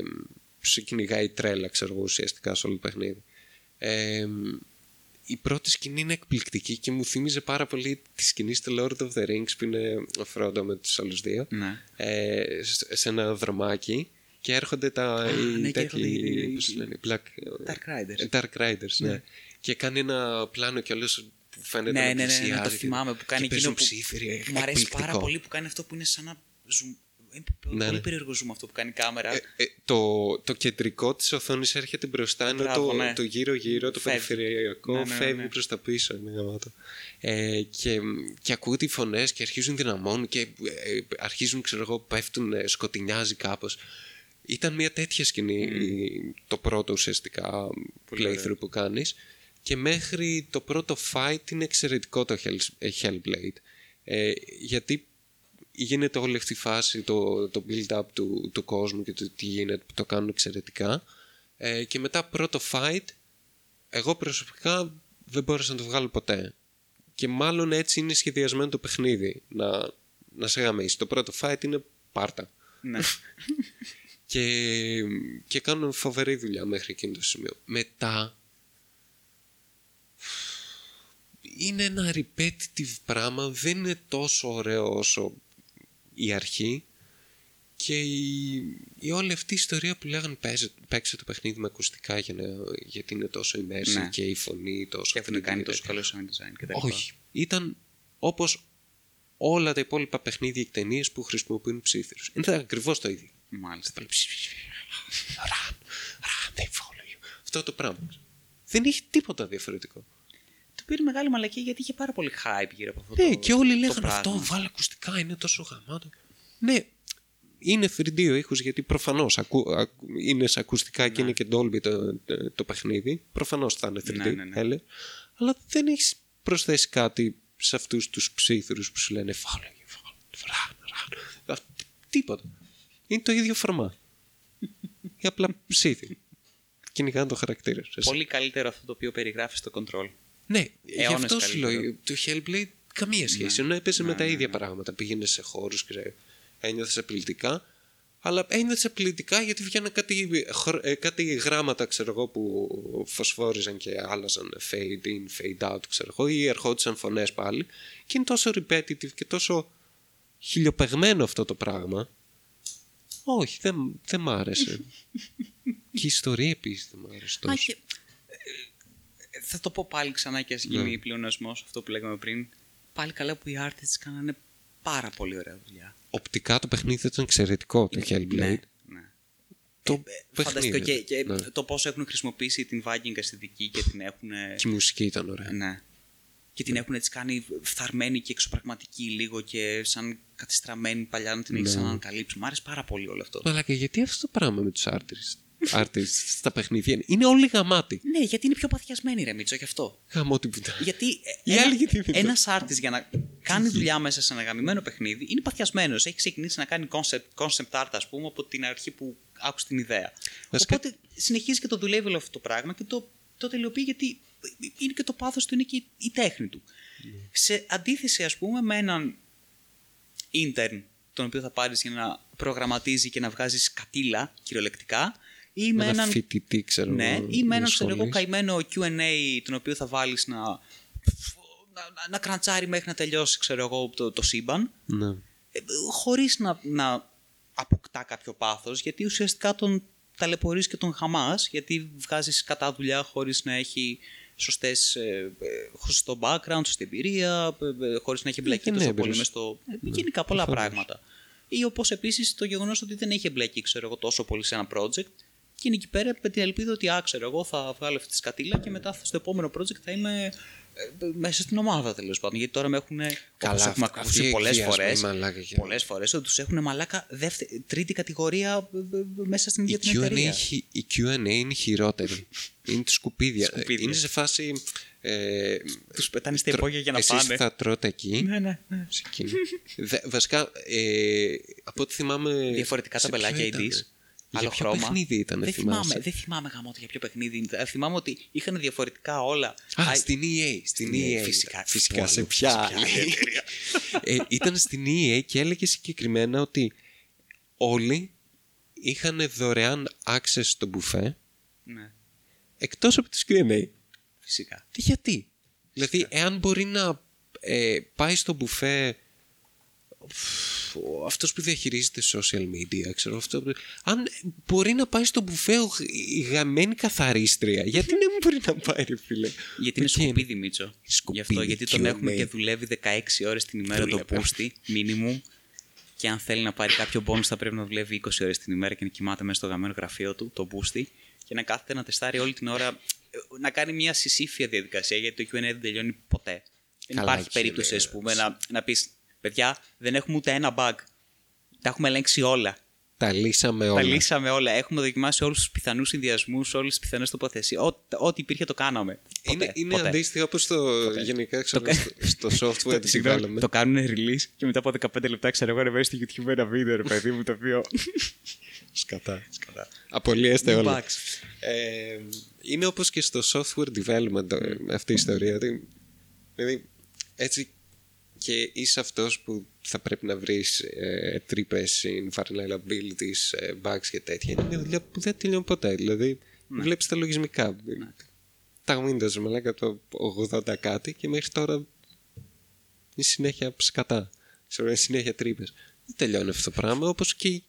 σε κυνηγάει η τρέλα, ξέρω εγώ, ουσιαστικά σε όλο το παιχνίδι. Ε, η πρώτη σκηνή είναι εκπληκτική και μου θύμιζε πάρα πολύ τη σκηνή στο Lord of the Rings που είναι ο Φρόντο με τους άλλους δύο Ναι. ε, σε- σε ένα δρομάκι και έρχονται τα οι ναι, και τέτοιοι, έρχονται οι- πώς λένε, Black, Dark Riders. ε, Dark Riders, ναι. Και κάνει ένα πλάνο κιόλας που φαίνεται Ναι, να ναι, ναι, ναι, πλησιάζει το και- θυμάμαι που κάνει και παίζουν εκείνο που ψήφιροι, μου αρέσει πάρα εκπληκτικό. πολύ που κάνει αυτό που είναι σαν να zoom. Είναι Ναι, πολύ ναι. περίεργο zoom αυτό που κάνει η κάμερα. Ε, ε, το, το κεντρικό της οθόνης έρχεται μπροστά ενώ Μπράβο, το, ναι. το γύρω γύρω, το Φεύγει. περιφερειακό Ναι, ναι, ναι, φεύγει ναι. προς τα πίσω. Είναι γαμάτο. Ε, και, και ακούτε οι φωνές και αρχίζουν δυναμώνουν και ε, αρχίζουν ξέρω εγώ πέφτουν, ε, σκοτεινιάζει κάπως. Ήταν μια τέτοια σκηνή το πρώτο ουσιαστικά playthrough που κάνεις και μέχρι το πρώτο fight είναι εξαιρετικό το Hell, ε, Hellblade ε, γιατί γίνεται όλη αυτή η φάση, το, το build-up του, του κόσμου και το τι γίνεται, που το κάνουν εξαιρετικά. Ε, και μετά πρώτο fight, εγώ προσωπικά δεν μπόρεσα να το βγάλω ποτέ. Και μάλλον έτσι είναι σχεδιασμένο το παιχνίδι, να, να σε γαμίσει. Το πρώτο fight είναι πάρτα. Ναι. Και, και κάνουν φοβερή δουλειά μέχρι εκείνο το σημείο. Μετά είναι ένα repetitive πράγμα, δεν είναι τόσο ωραίο όσο η αρχή και η, η όλη αυτή η ιστορία που λέγανε παίζε, παίξε το παιχνίδι με ακουστικά για να, γιατί είναι τόσο immersive Ναι. και η φωνή τόσο Και έχουν αυτή κάνει την τόσο καλό sound design και τα λοιπά. όχι. Ήταν όπως όλα τα υπόλοιπα παιχνίδια και ταινίες που χρησιμοποιούν ψήφιρους. Είναι ακριβώς το ίδιο. Μάλιστα. Run, run, they follow you. Αυτό το πράγμα. Δεν έχει τίποτα διαφορετικό. Το οποίο είναι μεγάλη μαλακία γιατί είχε πάρα πολύ hype γύρω από αυτό Ναι, το και όλοι το λέγανε πράγμα. αυτό, βάλε ακουστικά, είναι τόσο γαμάτο. Ναι, είναι 3D ο ήχος γιατί προφανώς ακου, ακου- είναι σε ακουστικά και είναι και Dolby το, το, το παιχνίδι. Προφανώς θα είναι 3D, Ναι, ναι, ναι. έλε. αλλά δεν έχεις προσθέσει κάτι σε αυτούς τους ψήθυρους που σου λένε follow you, follow you, run, run. Α, Τίποτα. Είναι το ίδιο φορμά. ή απλά ψήθη. Κυνηγάνε το χαρακτήρα σου. εσύ. Πολύ καλύτερο αυτό το οποίο περιγράφεις στο control. Ναι, γι' Αιώνες αυτό σου λέω. καλύτερο. Το Hellblade καμία σχέση. Ενώ έπαιζε με τα ίδια πράγματα. Πήγαινε σε χώρους και ένιωθες απειλητικά. Αλλά ένιωθες απειλητικά γιατί βγαίνουν κάτι, χρο- ε, κάτι γράμματα ξέρω εγώ, που φωσφόριζαν και άλλαζαν fade in, fade out, ξέρω εγώ, ή ερχόντουσαν φωνές πάλι. Και είναι τόσο repetitive και τόσο χιλιοπεγμένο αυτό το πράγμα. Όχι, δεν, δεν μ' άρεσε. και η ιστορία επίσης δεν μ' άρεσε Α, τόσο. και, ε, θα το πω πάλι ξανά και ας γίνει Ναι. πλεονασμός αυτό που λέγαμε πριν. Πάλι καλά που οι artists κάνανε πάρα πολύ ωραία δουλειά. Οπτικά το παιχνίδι ήταν εξαιρετικό το Hellblade. Ναι, ναι. Το Φανταστικό παιχνίδι. και, και ναι. το πόσο έχουν χρησιμοποιήσει την Viking αισθητική και την έχουν. Και η μουσική ήταν ωραία. Ναι. Και την έχουν έτσι κάνει φθαρμένη και εξωπραγματική λίγο και σαν κατιστραμμένη παλιά να την έχεις Ναι. σαν ανακαλύψει. Μ' άρεσε πάρα πολύ όλο αυτό. Αλλά και γιατί αυτό το πράγμα με τους artists, artists στα παιχνίδια είναι. Είναι όλοι γαμάτοι. Ναι, γιατί είναι πιο παθιασμένοι ρε Μίτσο, γι' αυτό. Γαμώ την πουτά. Γιατί Οι άλλοι γιατί δεν το- ένας artist για να κάνει δουλειά μέσα σε ένα γαμημένο παιχνίδι είναι παθιασμένος. Έχει ξεκινήσει να κάνει concept, concept art, ας πούμε, από την αρχή που άκουσε την ιδέα. Βασικά- Οπότε συνεχίζει και το δουλεύει όλο αυτό το πράγμα και το, το τελειοποιεί γιατί είναι και το πάθος του, είναι και η, η τέχνη του. Σε αντίθεση, ας πούμε, με έναν intern, τον οποίο θα πάρεις για να προγραμματίζει και να βγάζεις σκατήλα κυριολεκτικά, ή με Με ένα έναν φοιτητή, ξέρω ναι, εγώ, ή με έναν σχολής. ξέρω εγώ καημένο QA τον οποίο θα βάλεις να, να, να, να κραντσάρει μέχρι να τελειώσει ξέρω εγώ, το, το σύμπαν, Ναι. ε, χωρίς να, να αποκτά κάποιο πάθος, γιατί ουσιαστικά τον ταλαιπωρείς και τον χαμάς, γιατί βγάζεις κατά δουλειά χωρίς να έχει σωστές, ε, ε, σωστό background, σωστή εμπειρία, ε, ε, χωρίς να έχει εμπλακεί είναι τόσο έμπειρος. πολύ μες στο... ε, γενικά πολλά πράγματα. Ή όπως επίσης το γεγονός ότι δεν έχει εμπλακεί ξέρω εγώ, τόσο πολύ σε ένα project και είναι εκεί πέρα με την ελπίδα ότι α, ξέρω εγώ θα βγάλω αυτή τη σκατήλα και μετά στο επόμενο project θα είμαι ε, μέσα στην ομάδα τέλος πάντων. Γιατί τώρα με έχουν. Καλά, όπως έχουμε αυτοί ακούσει οι πολλές εκβιασμοί, φορέ. μαλάκα, και- Πολλές φορές ότι τους έχουν μαλάκα δεύτερη, τρίτη κατηγορία ε, ε, μέσα στην Η ίδια την Q&A, εταιρεία. έχει- η Q&A είναι χειρότερη. είναι τη σκουπίδια. Σκουπίδια. Είναι σε φάση... Ε, Τους πετάνε στα τρο- υπόγεια για να εσείς πάνε. θα τρώτε εκεί. Ναι, ναι, ναι. σε εκείνη. Δε- βασικά, ε, από ό,τι θυμάμαι... Διαφορετικά σε τα ποιο μπελάκια ήτανε; ειδής. Για Άλλο ποιο χρώμα. παιχνίδι ήταν, δεν θυμάσαι; θυμάμαι, δεν θυμάμαι γαμώτα για ποιο παιχνίδι. Ε, Θυμάμαι ότι είχαν διαφορετικά όλα. Α, Α, στην EA. Στην Στην EA. EA, φυσικά. Φυσικά, Πολύ, σε ποια σε ποια άλλη. ε, ήταν στην EA και έλεγε συγκεκριμένα ότι όλοι είχαν δωρεάν access στο μπουφέ ναι. εκτός από τις QA. Φυσικά. Τι γιατί; Δηλαδή, εάν μπορεί να ε, πάει στο μπουφέ ο- αυτός που διαχειρίζεται social media, ξέρω αυτό. που- Αν μπορεί να πάει στο μπουφέ ο- η γαμημένη καθαρίστρια, γιατί δεν μπορεί να πάει, ρε φίλε; Γιατί είναι Οκ. σκουπίδι, Μίτσο. Σκουπίδι, Γι' αυτό, γιατί τον QA. έχουμε και δουλεύει 16 ώρες την ημέρα το Δουλεύει. πούστη, minimum. Και αν θέλει να πάρει κάποιο bonus θα πρέπει να δουλεύει 20 ώρες την ημέρα και να κοιμάται μέσα στο γαμμένο γραφείο του, το boosty, και να κάθεται να τεστάρει όλη την ώρα, ε, να κάνει μια συσήφια διαδικασία, γιατί το Q&A δεν τελειώνει ποτέ. Δεν Καλά, υπάρχει έχει, περίπτωση, ναι. ας πούμε, να, να πεις, παιδιά, δεν έχουμε ούτε ένα bug. Τα έχουμε ελέγξει όλα. Τα λύσαμε όλα. Τα λύσαμε όλα. Έχουμε δοκιμάσει όλους τους πιθανούς συνδυασμούς, όλες τις πιθανές τοποθεσίες. Ό,τι υπήρχε το κάναμε. Είναι, Ποτέ, είναι ποτέ. αντίστοιχο όπως το γενικά ξέρω, στο, στο software Συγγνώμη, development. το κάνουν release και μετά από 15 λεπτά ξέρω εγώ ανεβαίνεις στο YouTube ένα βίντεο, ρε παιδί μου, το οποίο. Σκατά. Σκατά. Απολύεστε όλα. Bugs. Ε, είναι όπως και στο software development ε, αυτή η ιστορία. ότι, Δηλαδή, έτσι και είσαι αυτός που θα πρέπει να βρεις ε, τρύπες, vulnerabilities, ε, bugs και τέτοια. Είναι μια δουλειά που δεν τελειώνει ποτέ. Δηλαδή, βλέπεις τα λογισμικά. Τα Windows, μαλάκα το 80 κάτι και μέχρι τώρα είναι συνέχεια σκατά. Ξέρω, είναι συνέχεια τρύπες. Δεν τελειώνει αυτό το πράγμα, όπως και η-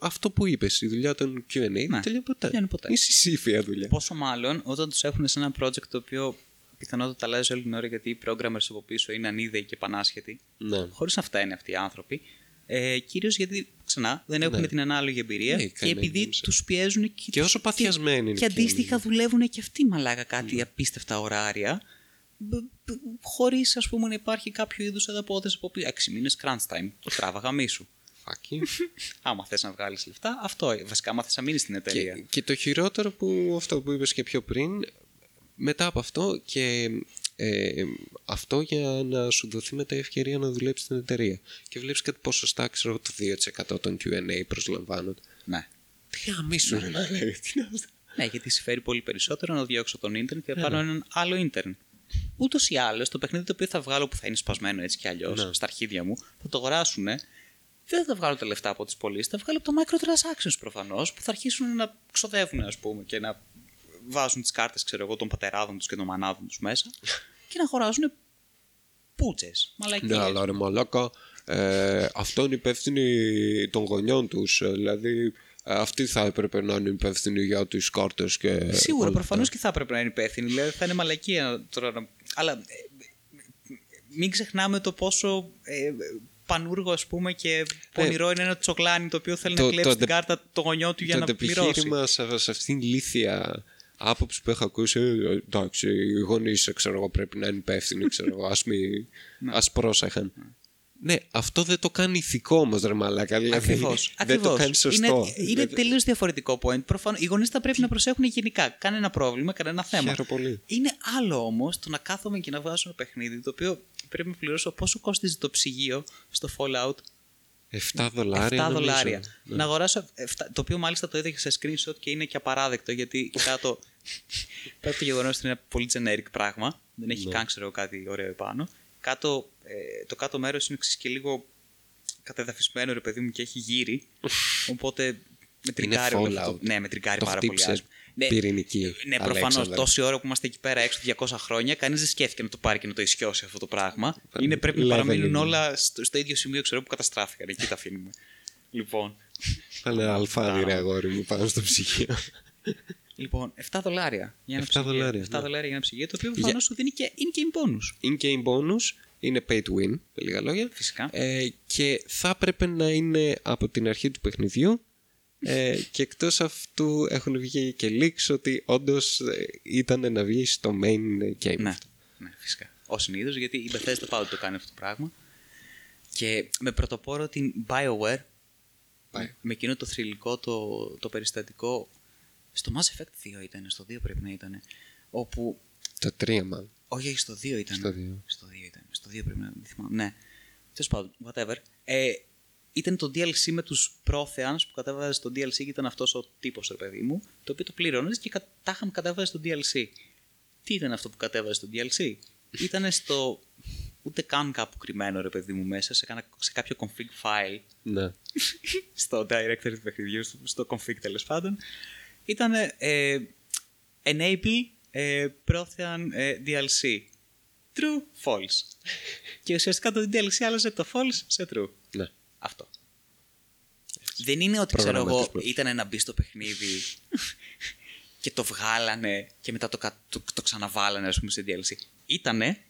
αυτό που είπες, η δουλειά των Q&A δεν τελειώνει ποτέ. τελειώνει ποτέ. Είναι συσήφια δουλειά. Πόσο μάλλον όταν τους έχουν σε ένα project το οποίο πιθανότατα αλλάζει όλη την ώρα γιατί οι programmers από πίσω είναι ανίδεοι και πανάσχετοι. Ναι. Χωρίς να φταίνουν αυτοί οι άνθρωποι. Ε, Κυρίως γιατί ξανά δεν έχουν Ναι. την ανάλογη εμπειρία Ναι, και κανένα επειδή νόμιζα. τους πιέζουν και, Και όσο παθιασμένοι είναι Και και αντίστοιχα δουλεύουν και αυτοί μαλάκα κάτι απίστευτα ωράρια. Χωρίς ας πούμε να υπάρχει κάποιο είδους ανταπόδοση από πίσω. Έξι μήνες crunch time. Το τράβαγα μίσου. Fuck you. άμα θες να βγάλεις λεφτά, αυτό. Βασικά, άμα θες να μείνεις στην εταιρεία. και, και το χειρότερο που αυτό που είπες και πιο πριν, μετά από αυτό και ε, αυτό για να σου δοθεί μετά η ευκαιρία να δουλέψεις στην εταιρεία. Και βλέπεις κάτι ποσοστά, ξέρω το 2% των Q&A προσλαμβάνονται. Ναι. Τι αμίσου είναι να λέει, τι να Ναι, γιατί συμφέρει πολύ περισσότερο να διώξω τον ίντερν και να πάρω Ναι. έναν άλλο ίντερν. Ούτως ή άλλως, το παιχνίδι το οποίο θα βγάλω που θα είναι σπασμένο έτσι κι αλλιώς Ναι. στα αρχίδια μου, θα το αγοράσουν. Δεν θα βγάλω τα λεφτά από τις πωλήσεις, θα βγάλω από το microtransactions προφανώς που θα αρχίσουν να ξοδεύουν, ας πούμε, και να βάζουν τις κάρτες, ξέρω εγώ, των πατεράδων τους και των μανάδων τους μέσα και να αγοράζουν πούτσες. Μαλακίες. Ναι, αλλά ρε μαλάκα, ε, αυτό είναι υπεύθυνοι των γονιών τους. ε, Δηλαδή, ε, αυτοί θα έπρεπε να είναι υπεύθυνοι για τις κάρτες και... Σίγουρα, όλα προφανώς αυτά. και θα έπρεπε να είναι υπεύθυνοι. Δηλαδή θα είναι μαλακία τώρα. να- Αλλά ε, μην ξεχνάμε το πόσο ε, πανούργο ας πούμε και πονηρό είναι ένα τσοκλάνι το οποίο θέλει Το- να κλέψει το την αντε- κάρτα το γονιό του για το να πληρώσει. επιχείρημα σε, σε αυτήν την λύθια άποψη που έχω ακούσει, ε, εντάξει, οι γονείς, ξέρω εγώ, πρέπει να είναι υπεύθυνοι, ξέρω εγώ, ας, μη, ας πρόσεχαν. Ναι, αυτό δεν το κάνει ηθικό όμως, ρε μαλάκα. Δηλαδή, Ακριβώς, δεν ακριβώς. το κάνει σωστό. Είναι, είναι τελείως διαφορετικό point. Προφανώς, οι γονείς θα πρέπει να προσέχουν γενικά. Κανένα πρόβλημα, κανένα θέμα. Χαίρομαι πολύ. Είναι άλλο όμως το να κάθομαι και να βγάζω ένα παιχνίδι το οποίο πρέπει να πληρώσω πόσο κόστιζε το ψυγείο στο Fallout 7 δολάρια. 7 νομίζω. δολάρια. Ναι. Να αγοράσω. 7, το οποίο μάλιστα το είδα και σε screenshot και είναι και απαράδεκτο γιατί κάτω. κάτω το γεγονός ότι είναι ένα πολύ generic πράγμα. Δεν έχει Ναι. καν ξέρω κάτι ωραίο επάνω. Κάτω, ε, το κάτω μέρος είναι εξής και λίγο κατεδαφισμένο ρε παιδί μου και έχει γύρι. οπότε με τριγκάρει όλο Fallout. αυτό. Ναι, με τριγκάρει Το πάρα πολύ. Χτύπησε άσχημα. Ναι, πυρηνική, Ναι, προφανώς. Αλέξανδρα. Τόση ώρα που είμαστε εκεί πέρα έξω 200 χρόνια, κανείς δεν σκέφτηκε να το πάρει και να το ισιώσει αυτό το πράγμα. Είναι, πρέπει να Leveling. παραμείνουν όλα στο, στο ίδιο σημείο ξέρω, που καταστράφηκαν. Εκεί τα αφήνουμε. Λοιπόν, Πάνε αλφάδι ρε αγόρι μου πάνω στο ψυγείο. Λοιπόν, 7 δολάρια για ένα 7 ψυγείο. δολάρια, 7 ναι. δολάρια για ένα ψυγείο, το οποίο Για- προφανώς σου δίνει και in-game bonus. In-game bonus είναι pay to win, με λίγα λόγια. Φυσικά. Ε, και θα έπρεπε να είναι από την αρχή του παιχνιδιού ε, και εκτός αυτού έχουν βγει και leaks ότι όντως ε, ήταν να βγει στο main game. Ναι, ναι, φυσικά. Ω συνήθως, γιατί η Bethesda πάντα το κάνει αυτό το πράγμα. Και με πρωτοπόρο την BioWare, Bio. με εκείνο το θρηλυκό το, το περιστατικό. Στο Mass Effect 2 ήταν, στο 2 πρέπει να ήταν. Όπου. Το 3 μάλλον. Όχι, όχι, στο 2 ήταν. Στο δύο. Στο 2 ήταν. Στο 2 πρέπει να δεν θυμάμαι. Ναι. Τέλος πάντων, whatever. Ε, ήταν το DLC με τους Protheans που κατέβαζε το DLC και ήταν αυτός ο τύπος, ρε παιδί μου, το οποίο το πλήρωνε και κα- τα είχαμε κατέβαζε στο DLC. Τι ήταν αυτό που κατέβαζε στο DLC, Ήταν στο. ούτε καν κάπου κρυμμένο, ρε παιδί μου, μέσα σε, κάνα- σε κάποιο config file Ναι. στο directory του παιχνιδιού, στο, στο config τέλος πάντων, ήταν ε, enable ε, πρόθεαν ε, DLC. True, false. και ουσιαστικά το DLC άλλαζε το false σε true. Ναι. Αυτό. Δεν είναι ότι ξέρω εγώ Προγραμματισμός. ήταν να μπεις στο παιχνίδι και το βγάλανε και μετά το, κα- το, το ξαναβάλανε ας πούμε σε DLC. Ήτανε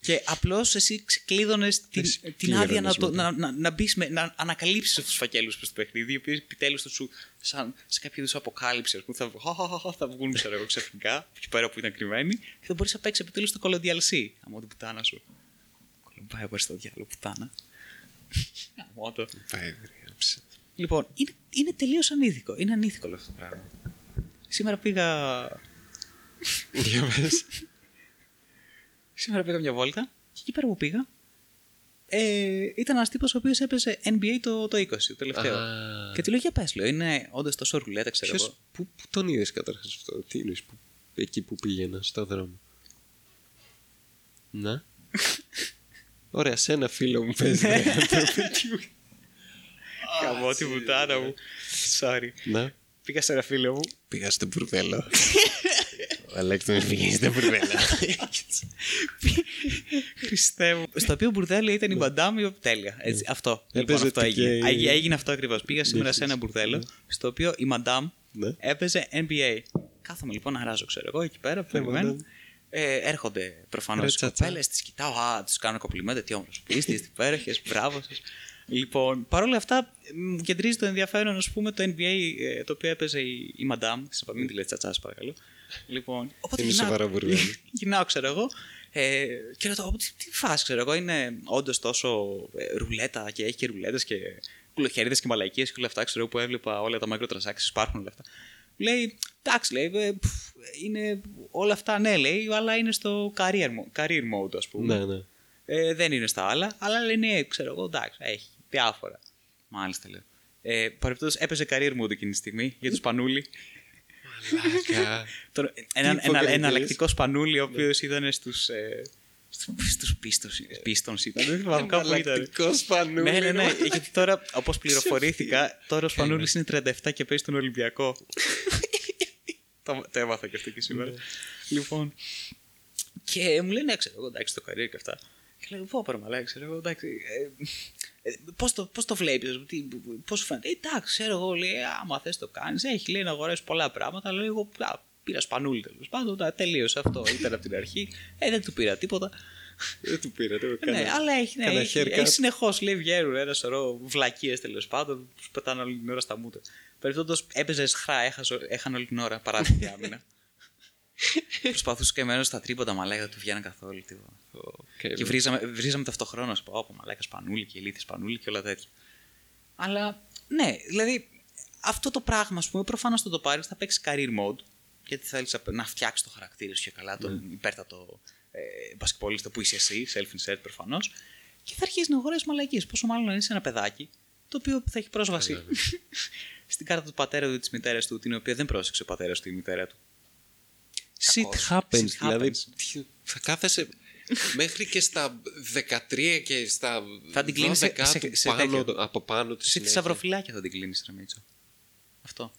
και απλώς εσύ ξεκλείδωνες την, Εσύ την πλήρωνες άδεια να, το, μετά. να, να, να, μπεις με, να ανακαλύψεις αυτούς τους φακέλους προς το παιχνίδι, οι οποίοι επιτέλους θα σου, σαν, σε κάποιο είδους αποκάλυψη, ας πούμε, θα, βγ- χαχαχαχα, θα βγουν ξέρω εγώ ξαφνικά, εκεί πέρα που ήταν κρυμμένοι, και θα μπορείς να παίξεις επιτέλους το Call of DLC. Αμώ την πουτάνα σου. Κολομπάει ο στο διάλογο πουτάνα. Αμώ το. Πάει, γράψε. Λοιπόν, είναι, είναι τελείως ανήθικο. Είναι ανήθικο όλο αυτό το πράγμα. Σήμερα πήγα. Για πες. Σήμερα πήγα μια βόλτα και εκεί πέρα που πήγα. Ε, ήταν ένας τύπος ο οποίος έπαιζε NBA το, το 20, το τελευταίο. Α. Και του λέω για πες, λέω, είναι όντως τόσο ρουλέτα, ξέρω Ποιος, εγώ. πού, πού τον είδες καταρχάς αυτό, τι είναι, που, εκεί που πήγαινα, στο δρόμο. Να. Ωραία, σε ένα φίλο μου παίζει. ρε, άνθρωπε, τι μου- Καμώ τη βουτάνα μου. Sorry. Να. Πήγα σε ένα φίλο μου. Πήγα στο μπουρδέλο. Ο Αλέκτονος πήγε στο μπουρδέλο. Χριστέ μου. Στο οποίο μπουρδέλο ήταν η Μαντάμ, η τέλεια. Έτσι, αυτό. Ναι. Έπαιζε Λοιπόν, αυτό τι έγινε. και- Έγινε- Έγινε αυτό ακριβώς. Πήγα σήμερα σε ένα μπουρδέλο, στο οποίο η Μαντάμ Ναι. έπαιζε NBA. Κάθομαι λοιπόν να ράζω, ξέρω εγώ, εκεί πέρα, περιμένω. Μαντάμ. Ε, έρχονται προφανώς Ρε, οι τσατσα. κοπέλες, τις κοιτάω, α, τους κάνω κομπλιμέντα, τι όμορφος που είστε, είστε υπέροχες, μπράβο σας. Λοιπόν, παρόλα αυτά, μου κεντρίζει το ενδιαφέρον, ας πούμε, το NBA ε, το οποίο έπαιζε η, η Μαντάμ. Σα μην τη λέτε τσατσάς, σας παρακαλώ. Λοιπόν, οπότε Είναι γυρνάω- σοβαρό μπουρδέλο. Γυρνάω, ξέρω εγώ, ε, και ρωτάω, τι, τι φάση, ξέρω εγώ, είναι όντως τόσο ε, ρουλέτα και έχει και ρουλέτες και κουλοχερίδε και μαλαϊκίε και όλα αυτά, ξέρω εγώ, που έβλεπα όλα τα microtransactions, υπάρχουν όλα αυτά. Λέει, εντάξει, λέει, ε, πφ, είναι όλα αυτά, ναι, λέει, αλλά είναι στο career, mo- career mode, ας πούμε. Ναι, ναι. Ε, δεν είναι στα άλλα, αλλά λέει, ναι, ξέρω εγώ, εντάξει, έχει διάφορα. Μάλιστα, λέω. Ε, Παρεπτόντω έπαιζε career mode εκείνη τη στιγμή για το σπανούλι. Μαλάκα. Τον- ένα, ένα, υποκριτής. εναλλακτικός σπανούλι, ο οποίος ήταν στους. Ε, στους πίστος, πίστονς ήταν. Δεν θυμάμαι κάπου ήταν. Εναλλακτικός σπανούλι. Ναι, ναι, ναι. Γιατί τώρα, όπως πληροφορήθηκα, τώρα ο Σπανούλη είναι 37 και παίζει τον Ολυμπιακό. το, το έμαθα και αυτό και σήμερα. λοιπόν. Και μου λένε, «Ναι, ξέρω εγώ, εντάξει, το καριέρ και αυτά. Και λέω, πω πω, μαλάκα, ξέρω εγώ, εντάξει. Ε, ε, πώς, το, πώς το βλέπεις, τι, πώς σου φαίνεται. Ε, εντάξει, ξέρω εγώ, λέει, άμα θες το κάνεις, έχει λέει να αγοράσεις πολλά πράγματα, αλλά εγώ α, πήρα σπανούλι τέλος πάντων, τα τελείωσε αυτό, ήταν από την αρχή, ε, δεν του πήρα τίποτα. Δεν του πήρα, δεν Ναι, αλλά έχει, ναι, Κάνα έχει, haircut. έχει συνεχώς λέει βγαίνουν ένα σωρό βλακίες τέλος πάντων που σου πετάνε όλη την ώρα στα μούτρα. Περιπτώτως έπαιζες χρά, έχασε, έχανε όλη την ώρα παρά την άμυνα. Προσπαθούσε και εμένα στα τρίποτα μαλάκα δεν του βγαίναν καθόλου. τίποτα. Και βρίζαμε, βρίζαμε ταυτοχρόνω. Πω, πω, μαλάκας σπανούλι και ηλίθι σπανούλι και όλα τέτοια. Αλλά ναι, δηλαδή αυτό το πράγμα, ας πούμε, προφανώς θα το πάρεις, θα παίξει career mode. Γιατί θέλεις να φτιάξεις το χαρακτήρα σου και καλά, τον υπέρτατο ε, μπασκετμπολίστα που είσαι εσύ, self-insert προφανώς. Και θα αρχίσεις να αγοράζεις μαλακίες. Πόσο μάλλον αν είσαι ένα παιδάκι, το οποίο θα έχει πρόσβαση στην κάρτα του πατέρα του ή της μητέρας του, την οποία δεν πρόσεξε ο πατέρας του ή η μητέρα του. Shit Κακός. happens. Shit Δηλαδή, happens. τι- θα κάθεσαι μέχρι και στα 13 και στα Θα την κλείνεις σε- 12 σε- του σε πάνω, τέτοιο. από πάνω της Σε συνέχεια. θησαυροφυλάκια θα την κλείνεις, Ρεμίτσο. Αυτό.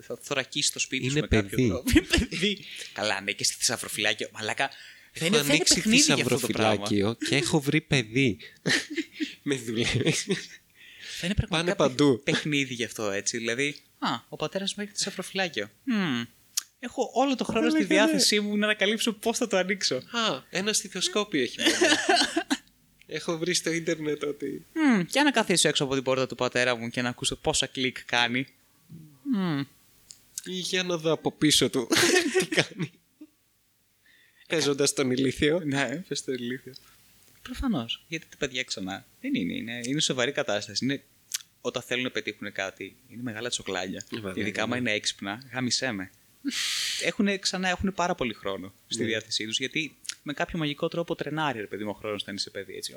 Θα θωρακίσεις το σπίτι σου Είναι με κάποιο παιδί. τρόπο. Είναι παιδί. Καλά, ναι, και στη θησαυροφυλάκια. Μαλάκα. Θα είναι, Έχω θα είναι ανοίξει παιχνίδι για αυτό το πράγμα. θησαυροφυλάκιο και έχω βρει παιδί. Με δουλεύεις. Θα είναι πραγματικά Πάνε παντού. παιχνίδι γι' αυτό, έτσι. Δηλαδή, α, ο πατέρας μου έχει θησαυροφυλάκιο. Μμμ. Έχω όλο το χρόνο στη Μαλάκα, ναι. διάθεσή μου να ανακαλύψω πώς θα το ανοίξω. Α, ένα στιθοσκόπιο έχει μόνο. Έχω βρει στο ίντερνετ ότι. Μμμ, και να καθίσω έξω από την πόρτα του πατέρα μου και να ακούσω πόσα κλικ κάνει. Μμμ. Ή για να δω από πίσω του τι κάνει. Παίζοντας τον ηλίθιο. Ναι, πε το ηλίθιο. Προφανώς. Γιατί τα παιδιά ξανά δεν είναι. Είναι, είναι σοβαρή κατάσταση. Είναι, όταν θέλουν να πετύχουν κάτι, είναι μεγάλα τσοκλάνια. Ε, βέβαια, Ειδικά άμα ναι. είναι έξυπνα, γάμισέ με. έχουν, ξανά έχουν πάρα πολύ χρόνο Ναι. στη διάθεσή τους γιατί με κάποιο μαγικό τρόπο τρενάρει ρε παιδί μου ο χρόνος όταν είσαι παιδί. Έτσι.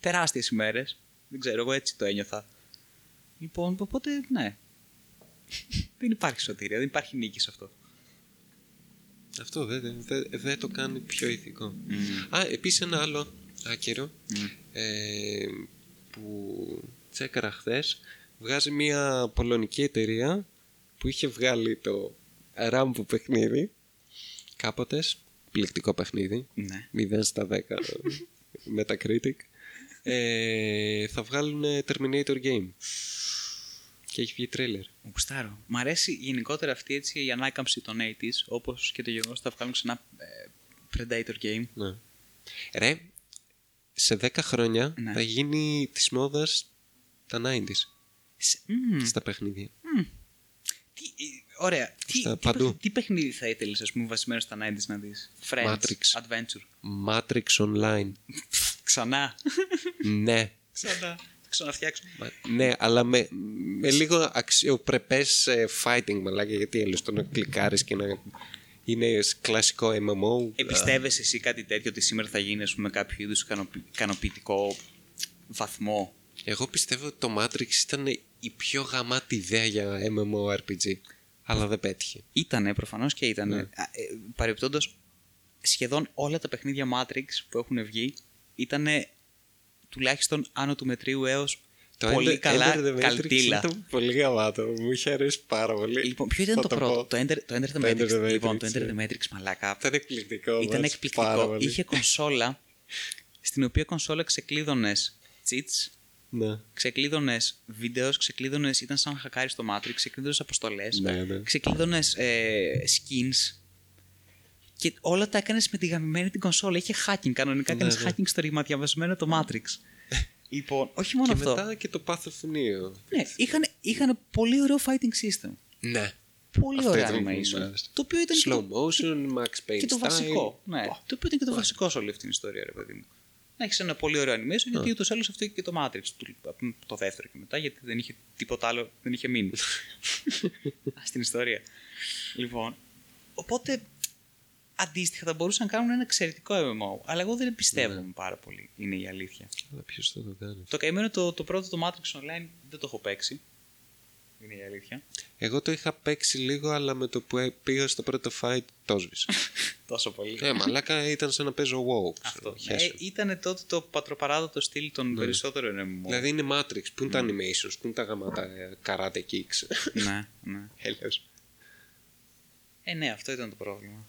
Τεράστιες ημέρες. Δεν ξέρω, εγώ έτσι το ένιωθα. Λοιπόν, οπότε ναι. δεν υπάρχει σωτηρία, δεν υπάρχει νίκη σε αυτό. Αυτό δεν δεν- δεν- δεν το κάνει πιο ηθικό. Α, επίσης ένα άλλο άκυρο ε, που τσέκαρα χθες βγάζει μια πολωνική εταιρεία που είχε βγάλει το ράμπο παιχνίδι. Κάποτες. Πληκτικό παιχνίδι. Ναι. 0 στα 10. Metacritic. Ε, θα βγάλουν Terminator Game. Και έχει βγει τρέλερ. Γουστάρω. Μ' αρέσει γενικότερα αυτή έτσι, η ανάκαμψη των 80s, όπως και το γεγονός ότι θα βγάλουν ξανά ε, Predator Game. Ναι. Ρε, σε 10 χρόνια Ναι. θα γίνει της μόδας τα 90s Σε- μμμ, στα παιχνίδια. τι, ε, ωραία. Τι, Στα τι, παντού. παιχνίδι- τι παιχνίδι θα ήθελες, ας πούμε, βασισμένο στα 90s να δεις; Friends, Matrix. Adventure. Matrix Online. Ξανά. ναι. Ξανά. Θα ξαναφτιάξω. Μα- ναι, αλλά με, με λίγο αξιοπρεπές ε, fighting, μαλάκα, γιατί αλλιώς το να κλικάρεις και να είναι σ- κλασικό MMO. Εμπιστεύεσαι εσύ κάτι τέτοιο ότι σήμερα θα γίνει ας πούμε, κάποιο είδους ικανοποιητικό βαθμό; Εγώ πιστεύω ότι το Matrix ήταν η πιο γαμάτη ιδέα για MMORPG, αλλά δεν πέτυχε. Ήτανε, προφανώς και ήτανε. Ναι. Ε, Παρεπτόντω, σχεδόν όλα τα παιχνίδια Matrix που έχουν βγει ήταν τουλάχιστον άνω του μετρίου έω πολύ Enter- καλά Enter the Matrix καλτήλα. Ήταν πολύ γαμάτο, μου είχε αρέσει πάρα πολύ. Λοιπόν, ποιο ήταν Θα το, το πρώτο, πω. το Enter, το Enter the Το Enter Matrix. the λοιπόν, το Matrix, Enter the ε. Matrix, μαλάκα. Ήταν εκπληκτικό. μου Ήταν άρεσε πάρα εκπληκτικό. πολύ. Είχε κονσόλα στην οποία κονσόλα ξεκλείδωνες cheats, Ναι. ξεκλείδωνες βίντεος, ξεκλείδωνε. ήταν σαν να χακάρεις το Matrix, ξεκλείδωνες αποστολές, Ναι, ναι. ξεκλείδωνες ε, skins. Και όλα τα έκανες με τη γαμημένη την κονσόλα. Είχε hacking κανονικά. Ναι, Έκανες ναι. hacking στο ρηματιαβασμένο το Matrix. Λοιπόν, όχι μόνο Και αυτό. μετά και το Path of Neo. Ναι, είχαν, είχαν πολύ ωραίο fighting system. Ναι. Πολύ Αυτό ωραίο ήταν που μου animation. άρεσε. Το οποίο ήταν και Slow το- motion, Max Payne και το style. βασικό. Ναι, το οποίο ήταν και το βασικό σε όλη αυτή την ιστορία, ρε παιδί μου. Να έχεις ένα πολύ ωραίο animation, γιατί ούτως ή άλλως αυτό είχε και το Matrix. του- από Το δεύτερο και μετά, γιατί δεν είχε τίποτα άλλο, δεν είχε μείνει. Στην ιστορία. Λοιπόν, οπότε αντίστοιχα θα μπορούσαν να κάνουν ένα εξαιρετικό MMO. Αλλά εγώ δεν εμπιστεύομαι πάρα πολύ, είναι η αλήθεια. Αλλά ποιος θα το κάνει. Το καημένο το, το πρώτο το Matrix Online δεν το έχω παίξει. Είναι η αλήθεια. Εγώ το είχα παίξει λίγο, αλλά με το που ε- πήγα στο πρώτο fight το σβήσα. Τόσο πολύ. ε, μαλάκα ήταν σαν να παίζω WoW. ξέρω, Αυτό. χέσω. Ε, ήταν τότε το πατροπαράδοτο στυλ των περισσότερων MMO. Δηλαδή είναι Matrix. Πού είναι τα animations, πού είναι τα γαμάτα ε, karate kicks. ναι, ναι. Έλεος. Ε, ναι, αυτό ήταν το πρόβλημα.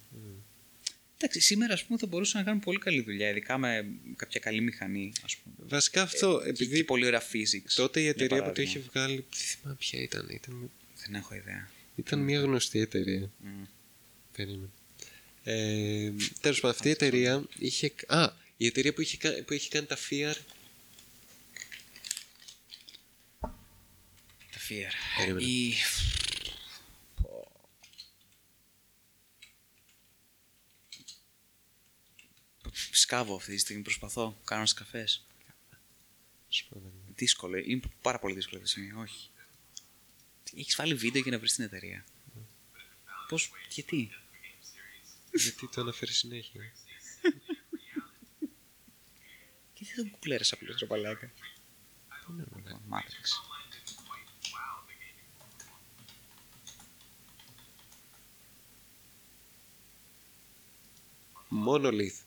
Εντάξει, σήμερα ας πούμε θα μπορούσαν να κάνουν πολύ καλή δουλειά, ειδικά με κάποια καλή μηχανή, ας πούμε. Βασικά αυτό, Και, επειδή και πολύ ωραία physics. τότε η για εταιρεία που το παράδειγμα. είχε βγάλει, δεν θυμάμαι ποια ήταν. Ήταν, Δεν έχω ιδέα. ήταν μια γνωστή εταιρεία. Μμ. Περίμενε. Ε, τέλος πάντων, αυτή η εταιρεία είχε... Α, η εταιρεία που είχε, κα- που είχε κάνει τα Fear... Τα Fear. Περίμενε. Η... Σκάβω αυτή τη στιγμή, προσπαθώ, κάνω ένας καφές. Δύσκολο, είναι πάρα πολύ δύσκολο αυτή τη στιγμή, όχι. Έχεις βάλει βίντεο για να βρεις την εταιρεία. Πώς, γιατί; Γιατί το αναφέρει συνέχεια. Γιατί δεν κουκλέρες απλώς ρε παλάκα; Matrix. Monolith.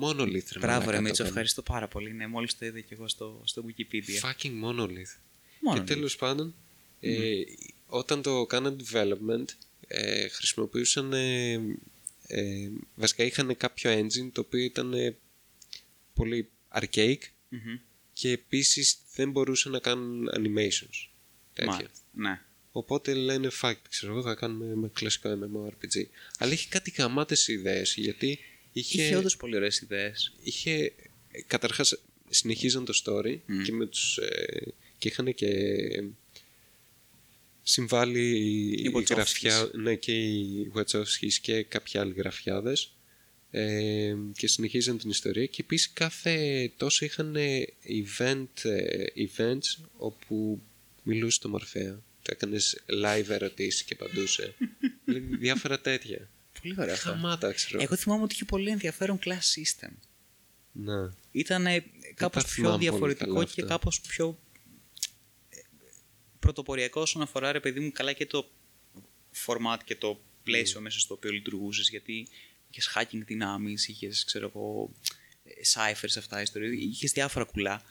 Monolith, ρε Μπράβο μαλάκα, ρε το Μίτσο, έκανε. ευχαριστώ πάρα πολύ. Ναι, μόλις το είδα και εγώ στο, στο Wikipedia. Fucking Monolith. Μόνο Και τέλος πάντων, ε, όταν το κάναν development, ε, χρησιμοποιούσαν... Ε, ε, βασικά είχαν κάποιο engine το οποίο ήταν ε, πολύ archaic Μμμ. και επίσης δεν μπορούσαν να κάνουν animations. Τέτοια. Μάλιστα. Ναι. Οπότε λένε fuck, ξέρω εγώ θα κάνουμε με κλασικό MMORPG. Αλλά είχε κάτι γαμάτες ιδέες γιατί είχε... Είχε όντως πολύ ωραίες ιδέες. είχε ε, καταρχάς συνεχίζαν το story Μμ. και, με τους, ε, και είχαν και συμβάλει Οι οι Wachowskis. γραφιά, ναι, και οι Wachowskis και κάποιοι άλλοι γραφιάδες ε, και συνεχίζαν την ιστορία και επίσης κάθε τόσο είχαν event, ε, events όπου μιλούσε το Μορφέα το έκανες live ερωτήσεις και απαντούσε Δηλαδή, διάφορα τέτοια Πολύ ωραία αυτό. χαμάτα ξέρω Εγώ θυμάμαι ότι είχε πολύ ενδιαφέρον class system. να. Ήταν κάπως τα πιο θυμάμαι πολύ διαφορετικό καλά και αυτά. κάπως πιο ε, πρωτοποριακό όσον αφορά ρε παιδί μου καλά και το format και το πλαίσιο μέσα στο οποίο λειτουργούσες. Γιατί είχες hacking δυνάμεις, είχες ξέρω εγώ ε, ciphers αυτά, ιστορία, είχες διάφορα κουλά.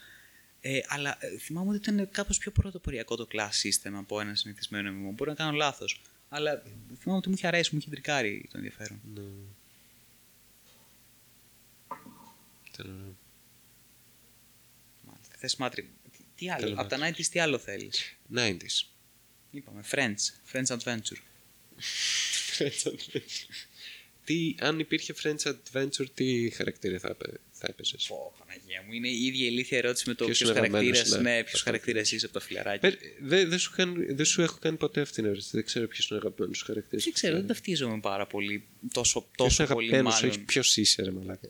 Ε, αλλά ε, θυμάμαι ότι ήταν κάπως πιο πρωτοποριακό το class system από ένα συνηθισμένο MMO. Μπορεί να κάνω λάθος. Αλλά θυμάμαι ότι μου είχε αρέσει, μου είχε τρικάρει το ενδιαφέρον. Ναι. Ήταν ωραίο. Μάλιστα. Θες μάτρι. Τι, τι άλλο, Θέλω από τα 90s τι άλλο θέλεις; 90s. Είπαμε, Friends, Friends Adventure. τι, αν υπήρχε French Adventure, τι χαρακτήρα θα, έπαι- θα έπαιζες. Πω, Παναγία μου, είναι η ίδια ηλίθια ερώτηση με το Ποιος ποιος είναι αγαπημένος, χαρακτήρας, ναι. ναι, ποιος χαρακτήρας είσαι από τα φιλαράκια. Πε- Δεν δεν σου, κάνει- δεν σου έχω κάνει ποτέ αυτή την ερώτηση. Δεν ξέρω ποιος είναι ο αγαπημένος σου χαρακτήρας. Δεν ξέρω, δεν ταυτίζομαι πάρα πολύ, τόσο, Ποιος τόσο είναι πολύ αγαπημένος, μάλλον. όχι ποιος είσαι, ρε Μαλάκα.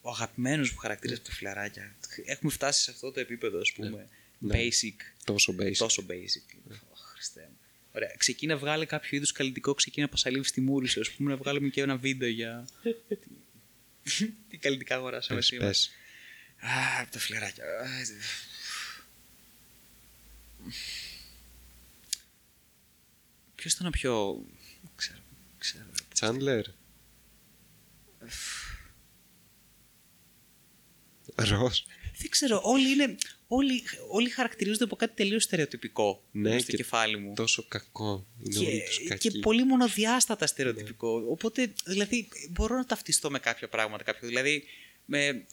Ο αγαπημένος μου χαρακτήρας από τα φιλαράκια. Έχουμε φτάσει σε αυτό το επίπεδο, ας πούμε. Ναι. Basic, Τόσο basic. τόσο basic. Ω, Χριστέ μου. Ωραία. Ξεκίνα βγάλε κάποιο είδους καλλιτικό, ξεκίνα πασαλίβει στη μούρη σου. Α πούμε να βγάλουμε και ένα βίντεο για. Τι- Τι καλλιτικά αγοράσαμε Πες, σήμερα. πες. Α, από τα φιλαράκια. Α, Ποιος ήταν ο πιο. Ξέρω. ξέρω. Τσάντλερ. Ροζ. Δεν ξέρω, όλοι είναι. Όλοι, όλοι χαρακτηρίζονται από κάτι τελείως στερεοτυπικό Ναι, μες στο και κεφάλι μου. Τόσο κακό. Είναι όλοι τους και, και κακοί. πολύ μονοδιάστατα στερεοτυπικό. Οπότε, δηλαδή, μπορώ να ταυτιστώ με κάποια πράγματα. Κάποιο, δηλαδή, με, ε,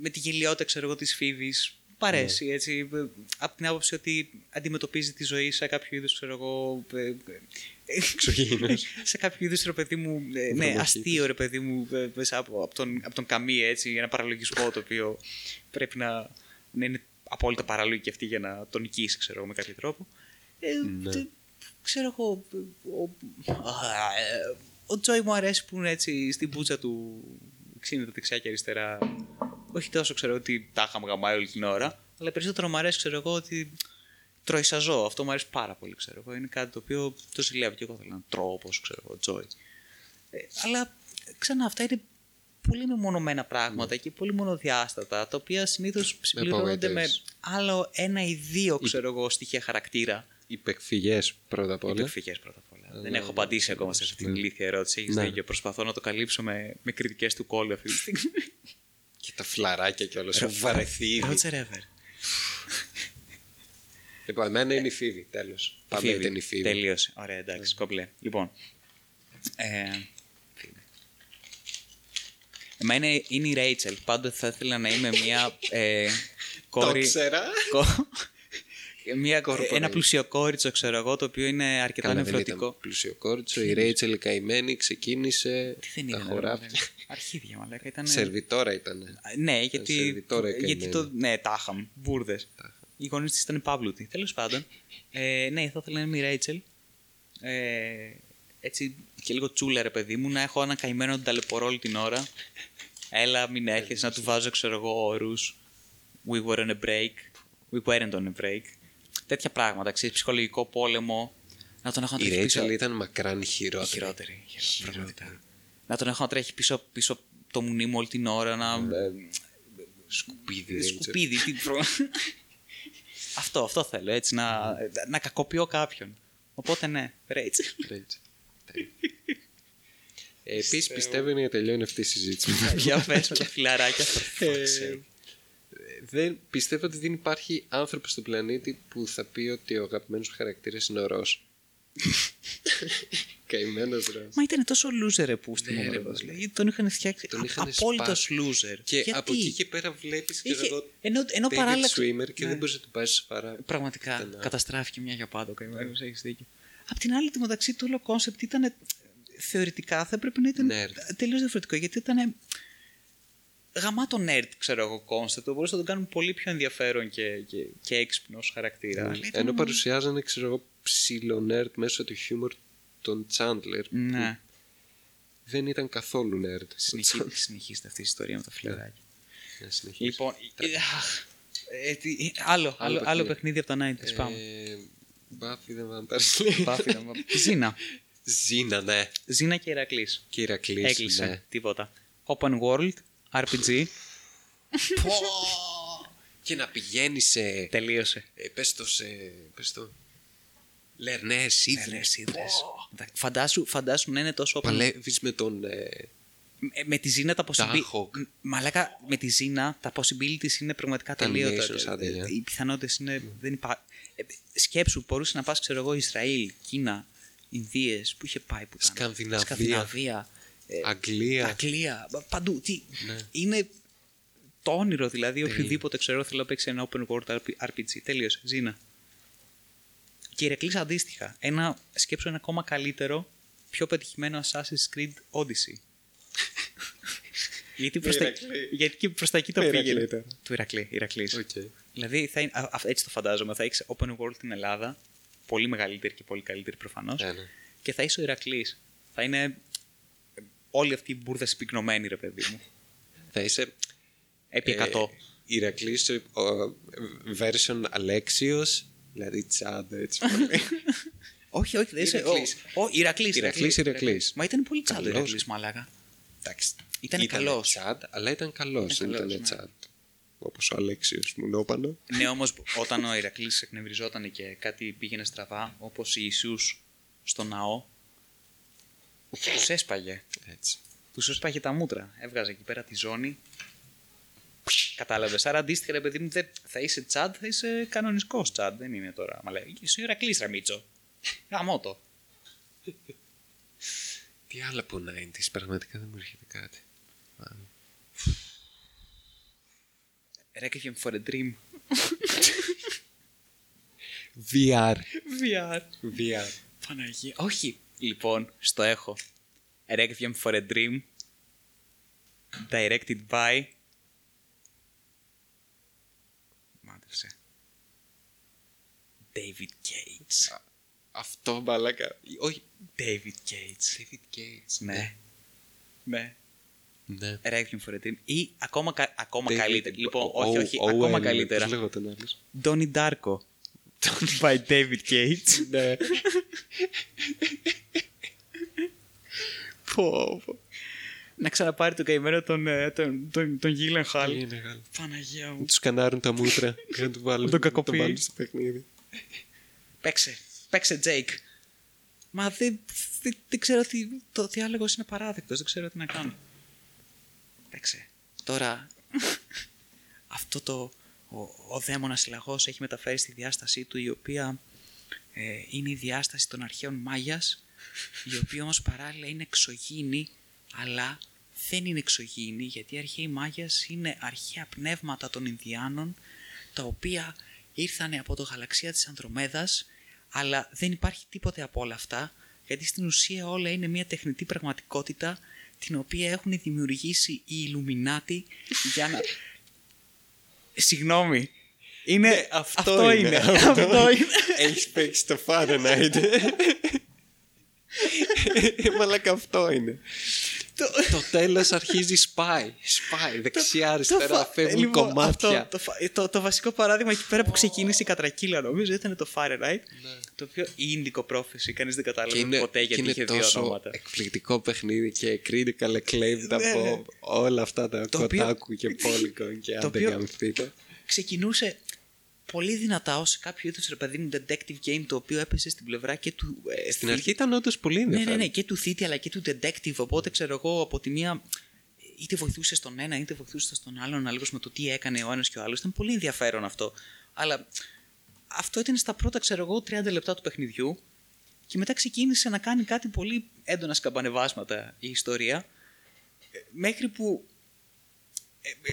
με τη γελιότητα, ξέρω εγώ, της Φίβης. Μ' αρέσει, Ναι. έτσι, ε, από την άποψη ότι αντιμετωπίζει τη ζωή σε κάποιο είδους, ξέρω εγώ, ε, ε, Εξωγήινος. σε κάποιο είδους, ρε παιδί μου, ε, ναι, Βρωμοχύτης. αστείο, ρε παιδί μου, ε, μέσα από, από, τον, από τον Καμί, έτσι, ένα παραλογισμό το οποίο πρέπει να, να είναι απόλυτα παράλογη και αυτή για να τον νικήσει, ξέρω εγώ, με κάποιο τρόπο. Ε, Ναι. τε- ξέρω εγώ, ο, α, ε, ο Τζόι μου αρέσει που είναι έτσι στην πούτσα του ξύνεται δεξιά και αριστερά. Όχι τόσο ξέρω ότι τα είχαμε γαμάει όλη την ώρα, αλλά περισσότερο μου αρέσει ξέρω εγώ ότι τρώει σαν ζώο. Αυτό μου αρέσει πάρα πολύ, ξέρω εγώ. Είναι κάτι το οποίο το ζηλεύω και εγώ θέλω να τρώω όπως ξέρω εγώ, Τζόι. Ε, αλλά ξανά αυτά είναι πολύ μεμονωμένα πράγματα και πολύ μονοδιάστατα, τα οποία συνήθως συμπληρώνονται με απογοητεύεις. άλλο ένα ή δύο, ξέρω εγώ, στοιχεία χαρακτήρα. Υπεκφυγές πρώτα απ' όλα. Υπερφυγές πρώτα απ' όλα. Δεν Ναι, έχω απαντήσει ακόμα σε αυτή την ναι. ηλίθια ερώτηση. Έχεις Ναι. δίκιο. Προσπαθώ να το καλύψω με, με κριτικές του κόλλου αυτή τη στιγμή. Και τα φλαράκια κιόλας. Έχω βαρεθεί ήδη. Ρότζερ Ever. Λοιπόν, εμένα είναι η Φίβη, τέλος. Πάντα Φίβη. ήταν η Φίβη. Τελείωσε. Ωραία, εντάξει, κομπλέ. Λοιπόν. Ε, Φίβη. Εμένα είναι η Ρέιτσελ. Πάντοτε θα ήθελα να είμαι μια ε, κόρη. Το ξέρα. κο- μια, Κορπορέι. ένα πλουσιοκόριτσο, ξέρω εγώ, το οποίο είναι αρκετά Καλά, δεν νευρωτικό. ήταν πλούσιο κόρτσο. Η Ρέιτσελ η καημένη ξεκίνησε. Τι δεν τα ήταν. χωράφια. ρε, Αρχίδια, μαλάκα. Ήταν... Σερβιτόρα ήταν. Ναι, γιατί. σερβιτόρα η γιατί καημένη. το. Ναι, τάχαμ. Μπούρδε. Οι γονεί της ήταν παύλουτοι. Τέλος πάντων. Ε, ναι, θα ήθελα να είμαι η Ρέιτσελ. Ε, έτσι και λίγο τσούλα, ρε παιδί μου, να έχω ένα καημένο να τον ταλαιπωρώ όλη την ώρα. Έλα, μην έρχεσαι να του βάζω, ξέρω εγώ, όρους. We were on a break. We weren't on a break. Τέτοια πράγματα, ξέρεις, ψυχολογικό πόλεμο. Να τον έχω να Η τρέχει πίσω. Ρέιτσελ ήταν μακράν η Η χειρότερη. χειρότερη. χειρότερη, πραγματικά. Να τον έχω να τρέχει πίσω, πίσω το μουνί μου όλη την ώρα, να. Σκουπίδι. Ρέιτσελ. Σκουπίδι, τι προ... αυτό, αυτό θέλω, έτσι, να, να κακοποιώ κάποιον. Οπότε ναι, Ρέιτσελ. Ρέιτσελ. Ε, Επίσης πιστεύω είναι να τελειώνει αυτή η συζήτηση. Για πες με τα φιλαράκια. Ε, δεν, πιστεύω ότι δεν υπάρχει άνθρωπος στον πλανήτη που θα πει ότι ο αγαπημένος του χαρακτήρας είναι ο Ρος. Καημένος Ρος. Μα ήταν τόσο loser ρε, που στην Ναι, ρε, ομάδα. μαλάκα. Δηλαδή, τον είχαν φτιάξει. Τον είχαν Απόλυτος σπάσει. loser. Και Γιατί; από εκεί και πέρα βλέπεις και Είχε- εγώ. ενώ- ενώ David παράλληλα- Schwimmer και Ναι. δεν μπορείς να του πάρεις σοβαρά. Πραγματικά Ήταν, α, καταστράφηκε μια για πάντα ο καημένος. Έχεις δίκιο. Απ' την άλλη, το μεταξύ του όλο concept ήταν. Θεωρητικά θα έπρεπε να ήταν Nerd. τελείως διαφορετικό. Γιατί ήταν. Γαμάτο nerd, ξέρω εγώ, concept. Το μπορούσε να το κάνουμε πολύ πιο ενδιαφέρον και, και, και έξυπνος ως χαρακτήρα. Αλλά ήταν- Ενώ παρουσιάζανε, ξέρω εγώ, ψηλό nerd μέσω του χιούμορ τον Chandler. Ναι. Δεν ήταν καθόλου nerd. ο Συνεχί- Chandler. Συνεχίζεται αυτή η ιστορία με τα φιλαράκια. Να συνεχίσει. Λοιπόν, ε, αχ, ε, τι- ε, άλλο, άλλο, άλλο παιχνίδι. παιχνίδι από τα 90s. Πάμε. Ε, Buffy δεν θα πάρει. Πάφη, να- Ζήνα. Ζήνα, ναι. Ζήνα και Ηρακλής. Και Ηρακλής, Έκλεισε. ναι. Τίποτα. Open World, RPG. Πω! και να πηγαίνεις σε. Τελείωσε. Ε, πες το σε. Πες το. Λερνές ίδρες. Φαντάσου, φαντάσου να είναι τόσο open. Παλεύεις με τον. Ε, Με, με τη Ζήνα τα possibilities. Dahok. Μαλάκα, με τη Ζήνα τα possibilities είναι πραγματικά Τα τελείωτα. animations, άντε, για. Οι πιθανότητες είναι. Δεν υπά... Ε, σκέψου, μπορούσε να πας, ξέρω εγώ, Ισραήλ, Κίνα, Ινδίες, που είχε πάει που ήταν. Σκανδιναβία. Σκανδιναβία. ε, Αγγλία. Αγγλία, πα- παντού. Τι, Ναι. Είναι το όνειρο δηλαδή. Οποιοδήποτε ξέρω θέλω να παίξει ένα open world RPG. Τέλειωσε. Ζήνα. Και Ηρακλής αντίστοιχα. Ένα, σκέψου ένα ακόμα καλύτερο, πιο πετυχημένο Assassin's Creed Odyssey. γιατί, προς τα, Ηρακλή. γιατί και προς τα εκεί το Το πήγαινε. Ηρακλή τώρα. Του Ηρακλή. Ηρακλής. Οκ. Δηλαδή, θα είναι, α, α, έτσι το φαντάζομαι. Θα έχεις open world στην Ελλάδα. Πολύ μεγαλύτερη και πολύ καλύτερη προφανώς. Ναι, ναι. Και θα είσαι ο Ηρακλής. Θα είναι ε, όλη αυτή η μπουρδα συμπυκνωμένη, ρε παιδί μου. Θα είσαι Επί 100. ε, Ηρακλής, ο, ο, version Αλέξιος, δηλαδή τσάντα έτσι πολύ. όχι, όχι, δεν είσαι. Ηρακλής. Ο, ο, Ηρακλής, Ηρακλής, Ηρακλής. Μα ήταν πολύ τσάντο ο Καλός. Ηρακλής, μαλάκα. Εντάξει. Ήτανε καλός. τσάντ, αλλά ήταν καλός. Δεν καλός, ήταν ναι. τσάντ. Όπως ο Αλέξιος Μουνόπανο. ναι, όμως όταν ο Ηρακλής εκνευριζόταν και κάτι πήγαινε στραβά, όπως η Ιησούς στο ναό, τους έσπαγε. Έτσι. Τους έσπαγε τα μούτρα. Έβγαζε εκεί πέρα τη ζώνη. Κατάλαβες. Άρα αντίστοιχα, ρε παιδί μου, δεν- θα είσαι τσάντ, θα είσαι κανονικός τσάντ. Δεν είναι τώρα. Μα λέει, είσαι ο Ηρακλή Ραμίτσο. Γαμώτο. Τι άλλα από 90s, πραγματικά δεν μου έρχεται κάτι. Α, Requiem for a Dream. VR. VR. VR. Παναγία. Όχι. Λοιπόν, στο έχω. Requiem for a Dream. Directed by. Μάντρεψε. David Gates. Αυτό μπαλάκα. Όχι. David Gates. David Gates. Ναι. Ναι. Ναι. Requiem for a Dream. Ή ακόμα, κα- ακόμα David- καλύτερα. Λοιπόν, Ο- όχι, ο- όχι. ο- ακόμα Owen, καλύτερα. Πώς λέγονταν άλλος. Donnie Darko. by David Gates. Ναι. πω, πω. Να ξαναπάρει τον καημένο τον, ε, τον, τον, τον Gyllenhaal. Είναι μεγάλο. Παναγία μου. Να τους σκανάρουν τα μούτρα για να τους βάλουν, Τον να κακοποιεί. βάλουν στο παιχνίδι. Παίξε. Παίξε, Jake. Μα δεν, δεν, δεν ξέρω τι. Το διάλογος είναι παράδεκτος. Δεν ξέρω τι να κάνω. Παίξε. Τώρα. αυτό το. Ο, ο δαίμονας λαγός έχει μεταφέρει στη διάστασή του η οποία ε, είναι η διάσταση των αρχαίων Μάγιας η οποία όμως παράλληλα είναι εξωγήινη αλλά δεν είναι εξωγήινη γιατί οι αρχαίοι Μάγιας είναι αρχαία πνεύματα των Ινδιάνων τα οποία ήρθαν από το γαλαξία της Ανδρομέδας αλλά δεν υπάρχει τίποτε από όλα αυτά γιατί στην ουσία όλα είναι μια τεχνητή πραγματικότητα την οποία έχουν δημιουργήσει οι Ιλουμινάτοι για να... Συγγνώμη. Είναι... Ναι, αυτό αυτό είναι, είναι. αυτό. Αυτό είναι. Έχεις παίξει το Fahrenheit. Μαλάκα αυτό είναι. Το τέλος αρχίζει σπάει. Σπάει δεξιά, αριστερά, φα- φεύγουν λοιπόν, κομμάτια. αυτό, το, φα- το, το βασικό παράδειγμα εκεί πέρα που ξεκίνησε η κατρακύλα νομίζω ήταν το Fahrenheit. Το οποίο η Indigo Prophecy, κανείς δεν Και κατάλαβε είναι, ποτέ και γιατί είναι είχε δύο τόσο ονόματα. εκπληκτικό παιχνίδι και critical acclaimed Ναι, ναι. από όλα αυτά τα Το οποίο- κοτάκου και Polygon και το άντε οποίο- γαμηθείτε. Ξεκινούσε πολύ δυνατά ως κάποιο είδους ρε παιδί μου detective game το οποίο έπεσε στην πλευρά και του... ε, Στην θη- αρχή ήταν όντως πολύ Ναι, ενδιαφέρον. ναι, ναι, και του θήτη αλλά και του detective. Οπότε ξέρω εγώ από τη μία είτε βοηθούσε στον ένα είτε βοηθούσε στον άλλον ανάλογα με το τι έκανε ο ένας και ο άλλος. Ήταν πολύ ενδιαφέρον αυτό. Αλλά αυτό ήταν στα πρώτα, ξέρω εγώ, 30 λεπτά του παιχνιδιού και μετά ξεκίνησε να κάνει κάτι πολύ έντονα σκαμπανεβάσματα η ιστορία ε, μέχρι που ε, ε,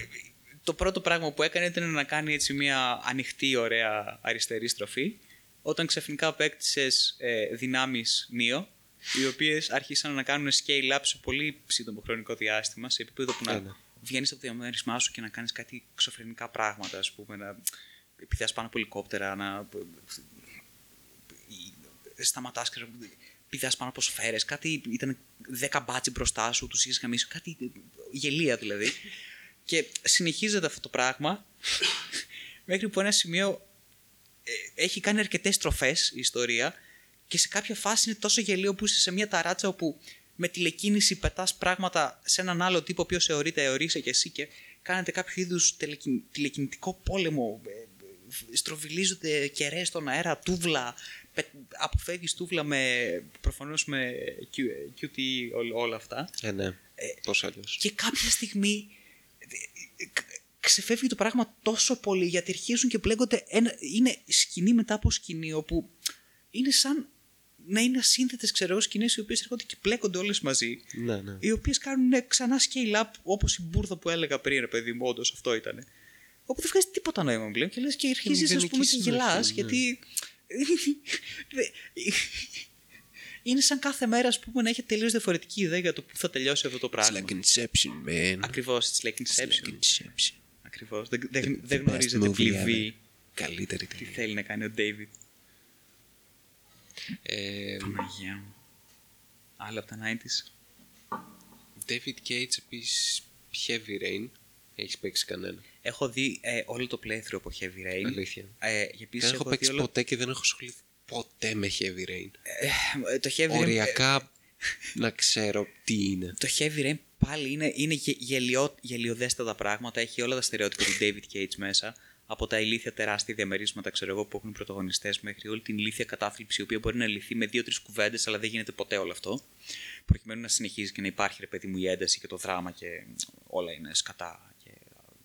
το πρώτο πράγμα που έκανε ήταν να κάνει έτσι μια ανοιχτή, ωραία αριστερή στροφή όταν ξαφνικά απέκτησες ε, δυνάμεις Neo οι οποίες άρχισαν να κάνουν scale up σε πολύ σύντομο χρονικό διάστημα σε επίπεδο που να Ναι, ναι. βγαίνεις από το διαμέρισμά σου και να κάνεις κάτι εξωφρενικά πράγματα ας πούμε να πηδάς πάνω από ελικόπτερα να σταματάς και πηδάς πάνω από σφαίρες κάτι ήταν 10 μπάτσι μπροστά σου τους είχες γαμίσει κάτι γελία δηλαδή και συνεχίζεται αυτό το πράγμα μέχρι που ένα σημείο ε, έχει κάνει αρκετές στροφές η ιστορία και σε κάποια φάση είναι τόσο γελίο που είσαι σε μια ταράτσα όπου με τηλεκίνηση πετάς πράγματα σε έναν άλλο τύπο ο οποίος αιωρείται, αιωρείσαι και εσύ και κάνετε κάποιο είδους τελεκιν- τηλεκινητικό πόλεμο ε, ε, στροβιλίζονται κεραίες στον αέρα, τούβλα, πε- αποφεύγεις τούβλα με, προφανώς με Q- QTE ό- όλα αυτά Ε, ναι. Πώς αλλιώς. και κάποια στιγμή ε, ξεφεύγει το πράγμα τόσο πολύ γιατί αρχίζουν και μπλέκονται. Ένα, είναι σκηνή μετά από σκηνή όπου είναι σαν να είναι ασύνθετες ξέρω εγώ σκηνές οι οποίες έρχονται και μπλέκονται όλες μαζί. Ναι, ναι. Οι οποίες κάνουν ξανά scale up όπως η μπουρδα που έλεγα πριν, ρε παιδί μου, όντως αυτό ήταν. Όπου δεν βγάζει τίποτα νόημα πλέον και λες και αρχίζεις ας μηδενική πούμε και συνοχή, γελάς ναι. γιατί. είναι σαν κάθε μέρα ας πούμε, να έχει τελείως διαφορετική ιδέα για το πού θα τελειώσει αυτό το It's πράγμα. like Inception, man. Ακριβώς, it's like It's Inception. like Inception. Ακριβώς. Δεν, δεν, The δεν best γνωρίζετε movie πληβή ever. Καλύτερη τι ταινία. θέλει να κάνει ο David. Ε, Παναγία μου. Άλλα από τα 90s. David Cage επίσης Heavy Rain. Έχεις παίξει κανένα; Έχω δει ε, όλο το playthrough από Heavy Rain. Αλήθεια. Ε, επίσης Δεν έχω δει παίξει όλο- ποτέ και δεν έχω ασχοληθεί ποτέ με Heavy Rain. Ε, το Heavy Rain Οριακά να ξέρω τι είναι. Το Heavy Rain πάλι είναι, είναι γε- γελιό, γελιοδέστατα πράγματα. Έχει όλα τα στερεότυπα του David Cage μέσα. Από τα ηλίθια τεράστια διαμερίσματα ξέρω εγώ, που έχουν πρωταγωνιστές μέχρι όλη την ηλίθια κατάθλιψη η οποία μπορεί να λυθεί με δύο-τρεις κουβέντες, αλλά δεν γίνεται ποτέ όλο αυτό. Προκειμένου να συνεχίζει και να υπάρχει ρε παιδί μου η ένταση και το δράμα και όλα είναι σκατά και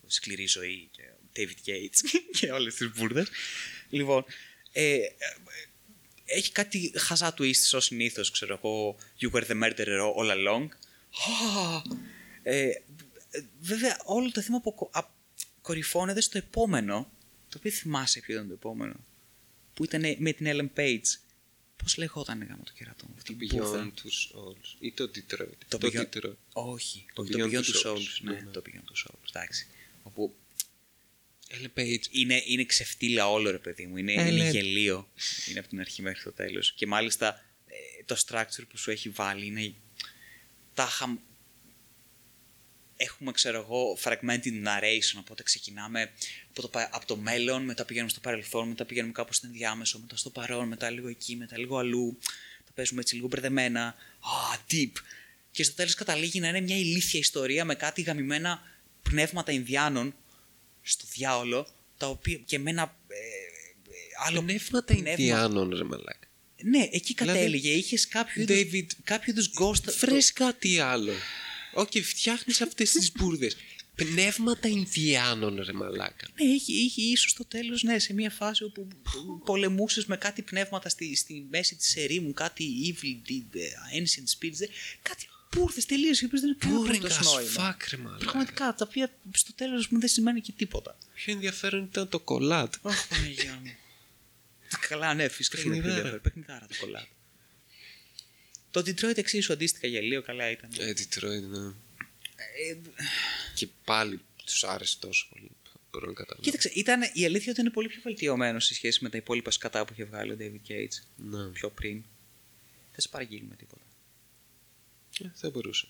σκληρή ζωή και David Gates και όλες τις μπουρδες. Λοιπόν, ε, ε, έχει κάτι χαζά twists ως συνήθως, ξέρω εγώ. You were the murderer all along. Α, ε, ε, βέβαια, όλο το θέμα απο, α, κορυφώνεται στο επόμενο. Το οποίο θυμάσαι ποιο ήταν το επόμενο. Που ήταν με την Ellen Page. Πώς λεγόταν γάμο το κερατό μου. Το αυτή η μπουρδα. Beyond two Souls ή το Detroit. Το Το Beyond- Detroit. Όχι, Το όχι, το Beyond Beyond two two Souls. Souls. Ναι, Ναι, ναι. το Beyond two Souls. Εντάξει. Όπου Ellen Page. είναι, είναι ξεφτύλα όλο ρε παιδί μου. Είναι, Ε, είναι ναι. γελίο. Είναι από την αρχή μέχρι το τέλος. Και μάλιστα ε, το structure που σου έχει βάλει είναι τάχα... Έχουμε, ξέρω εγώ, fragmented narration, οπότε ξεκινάμε από το, πα- από το μέλλον, μετά πηγαίνουμε στο παρελθόν, μετά πηγαίνουμε κάπου στο ενδιάμεσο, μετά στο παρόν, μετά λίγο εκεί, μετά λίγο αλλού. Τα παίζουμε έτσι λίγο μπερδεμένα. Α, deep. Και στο τέλος καταλήγει να είναι μια ηλίθια ιστορία με κάτι γαμημένα πνεύματα Ινδιάνων στο διάολο, τα οποία και με ένα ε, ε, άλλο Πνεύματα πνεύμα- Ινδιάνων, ρε μαλάκα. Ναι, εκεί Δηλαδή, κατέληγε. Είχες κάποιο είδους, David, κάποιο είδους ghost. Βρες κάτι άλλο. Όχι, φτιάχνεις αυτές τις μπουρδες. Πνεύματα Ινδιάνων, ρε μαλάκα. Ναι, είχε, είχε ίσως στο τέλος, ναι, σε μια φάση όπου πολεμούσες με κάτι πνεύματα στη, στη μέση της ερήμου, κάτι evil, deed, ε, ancient spirits, ε, κάτι πούρθες τελείως, οι οποίες δεν είναι καν Boring απολύτως as νόημα. fuck, ρε μαλάκα. Πραγματικά, τα οποία στο τέλος μου δεν σημαίνει και τίποτα. Πιο ενδιαφέρον ήταν το κολάτ. Αχ, Παναγία μου. Καλά, ναι, φυσικά είναι πιο Παιχνιδάρα. ενδιαφέρον. Παιχνιδάρα το κολλάτ. Το Detroit εξίσου αντίστοιχα γελίο, καλά ήταν. Ε, Detroit, ναι. Ε, Και πάλι τους άρεσε τόσο πολύ. Μπορώ να καταλάβω. Κοίταξε, ήταν, η αλήθεια ότι είναι πολύ πιο βελτιωμένο σε σχέση με τα υπόλοιπα σκατά που είχε βγάλει ο David Gates Ναι. πιο πριν. Δεν σε παραγγείλουμε τίποτα. Ε, θα μπορούσε.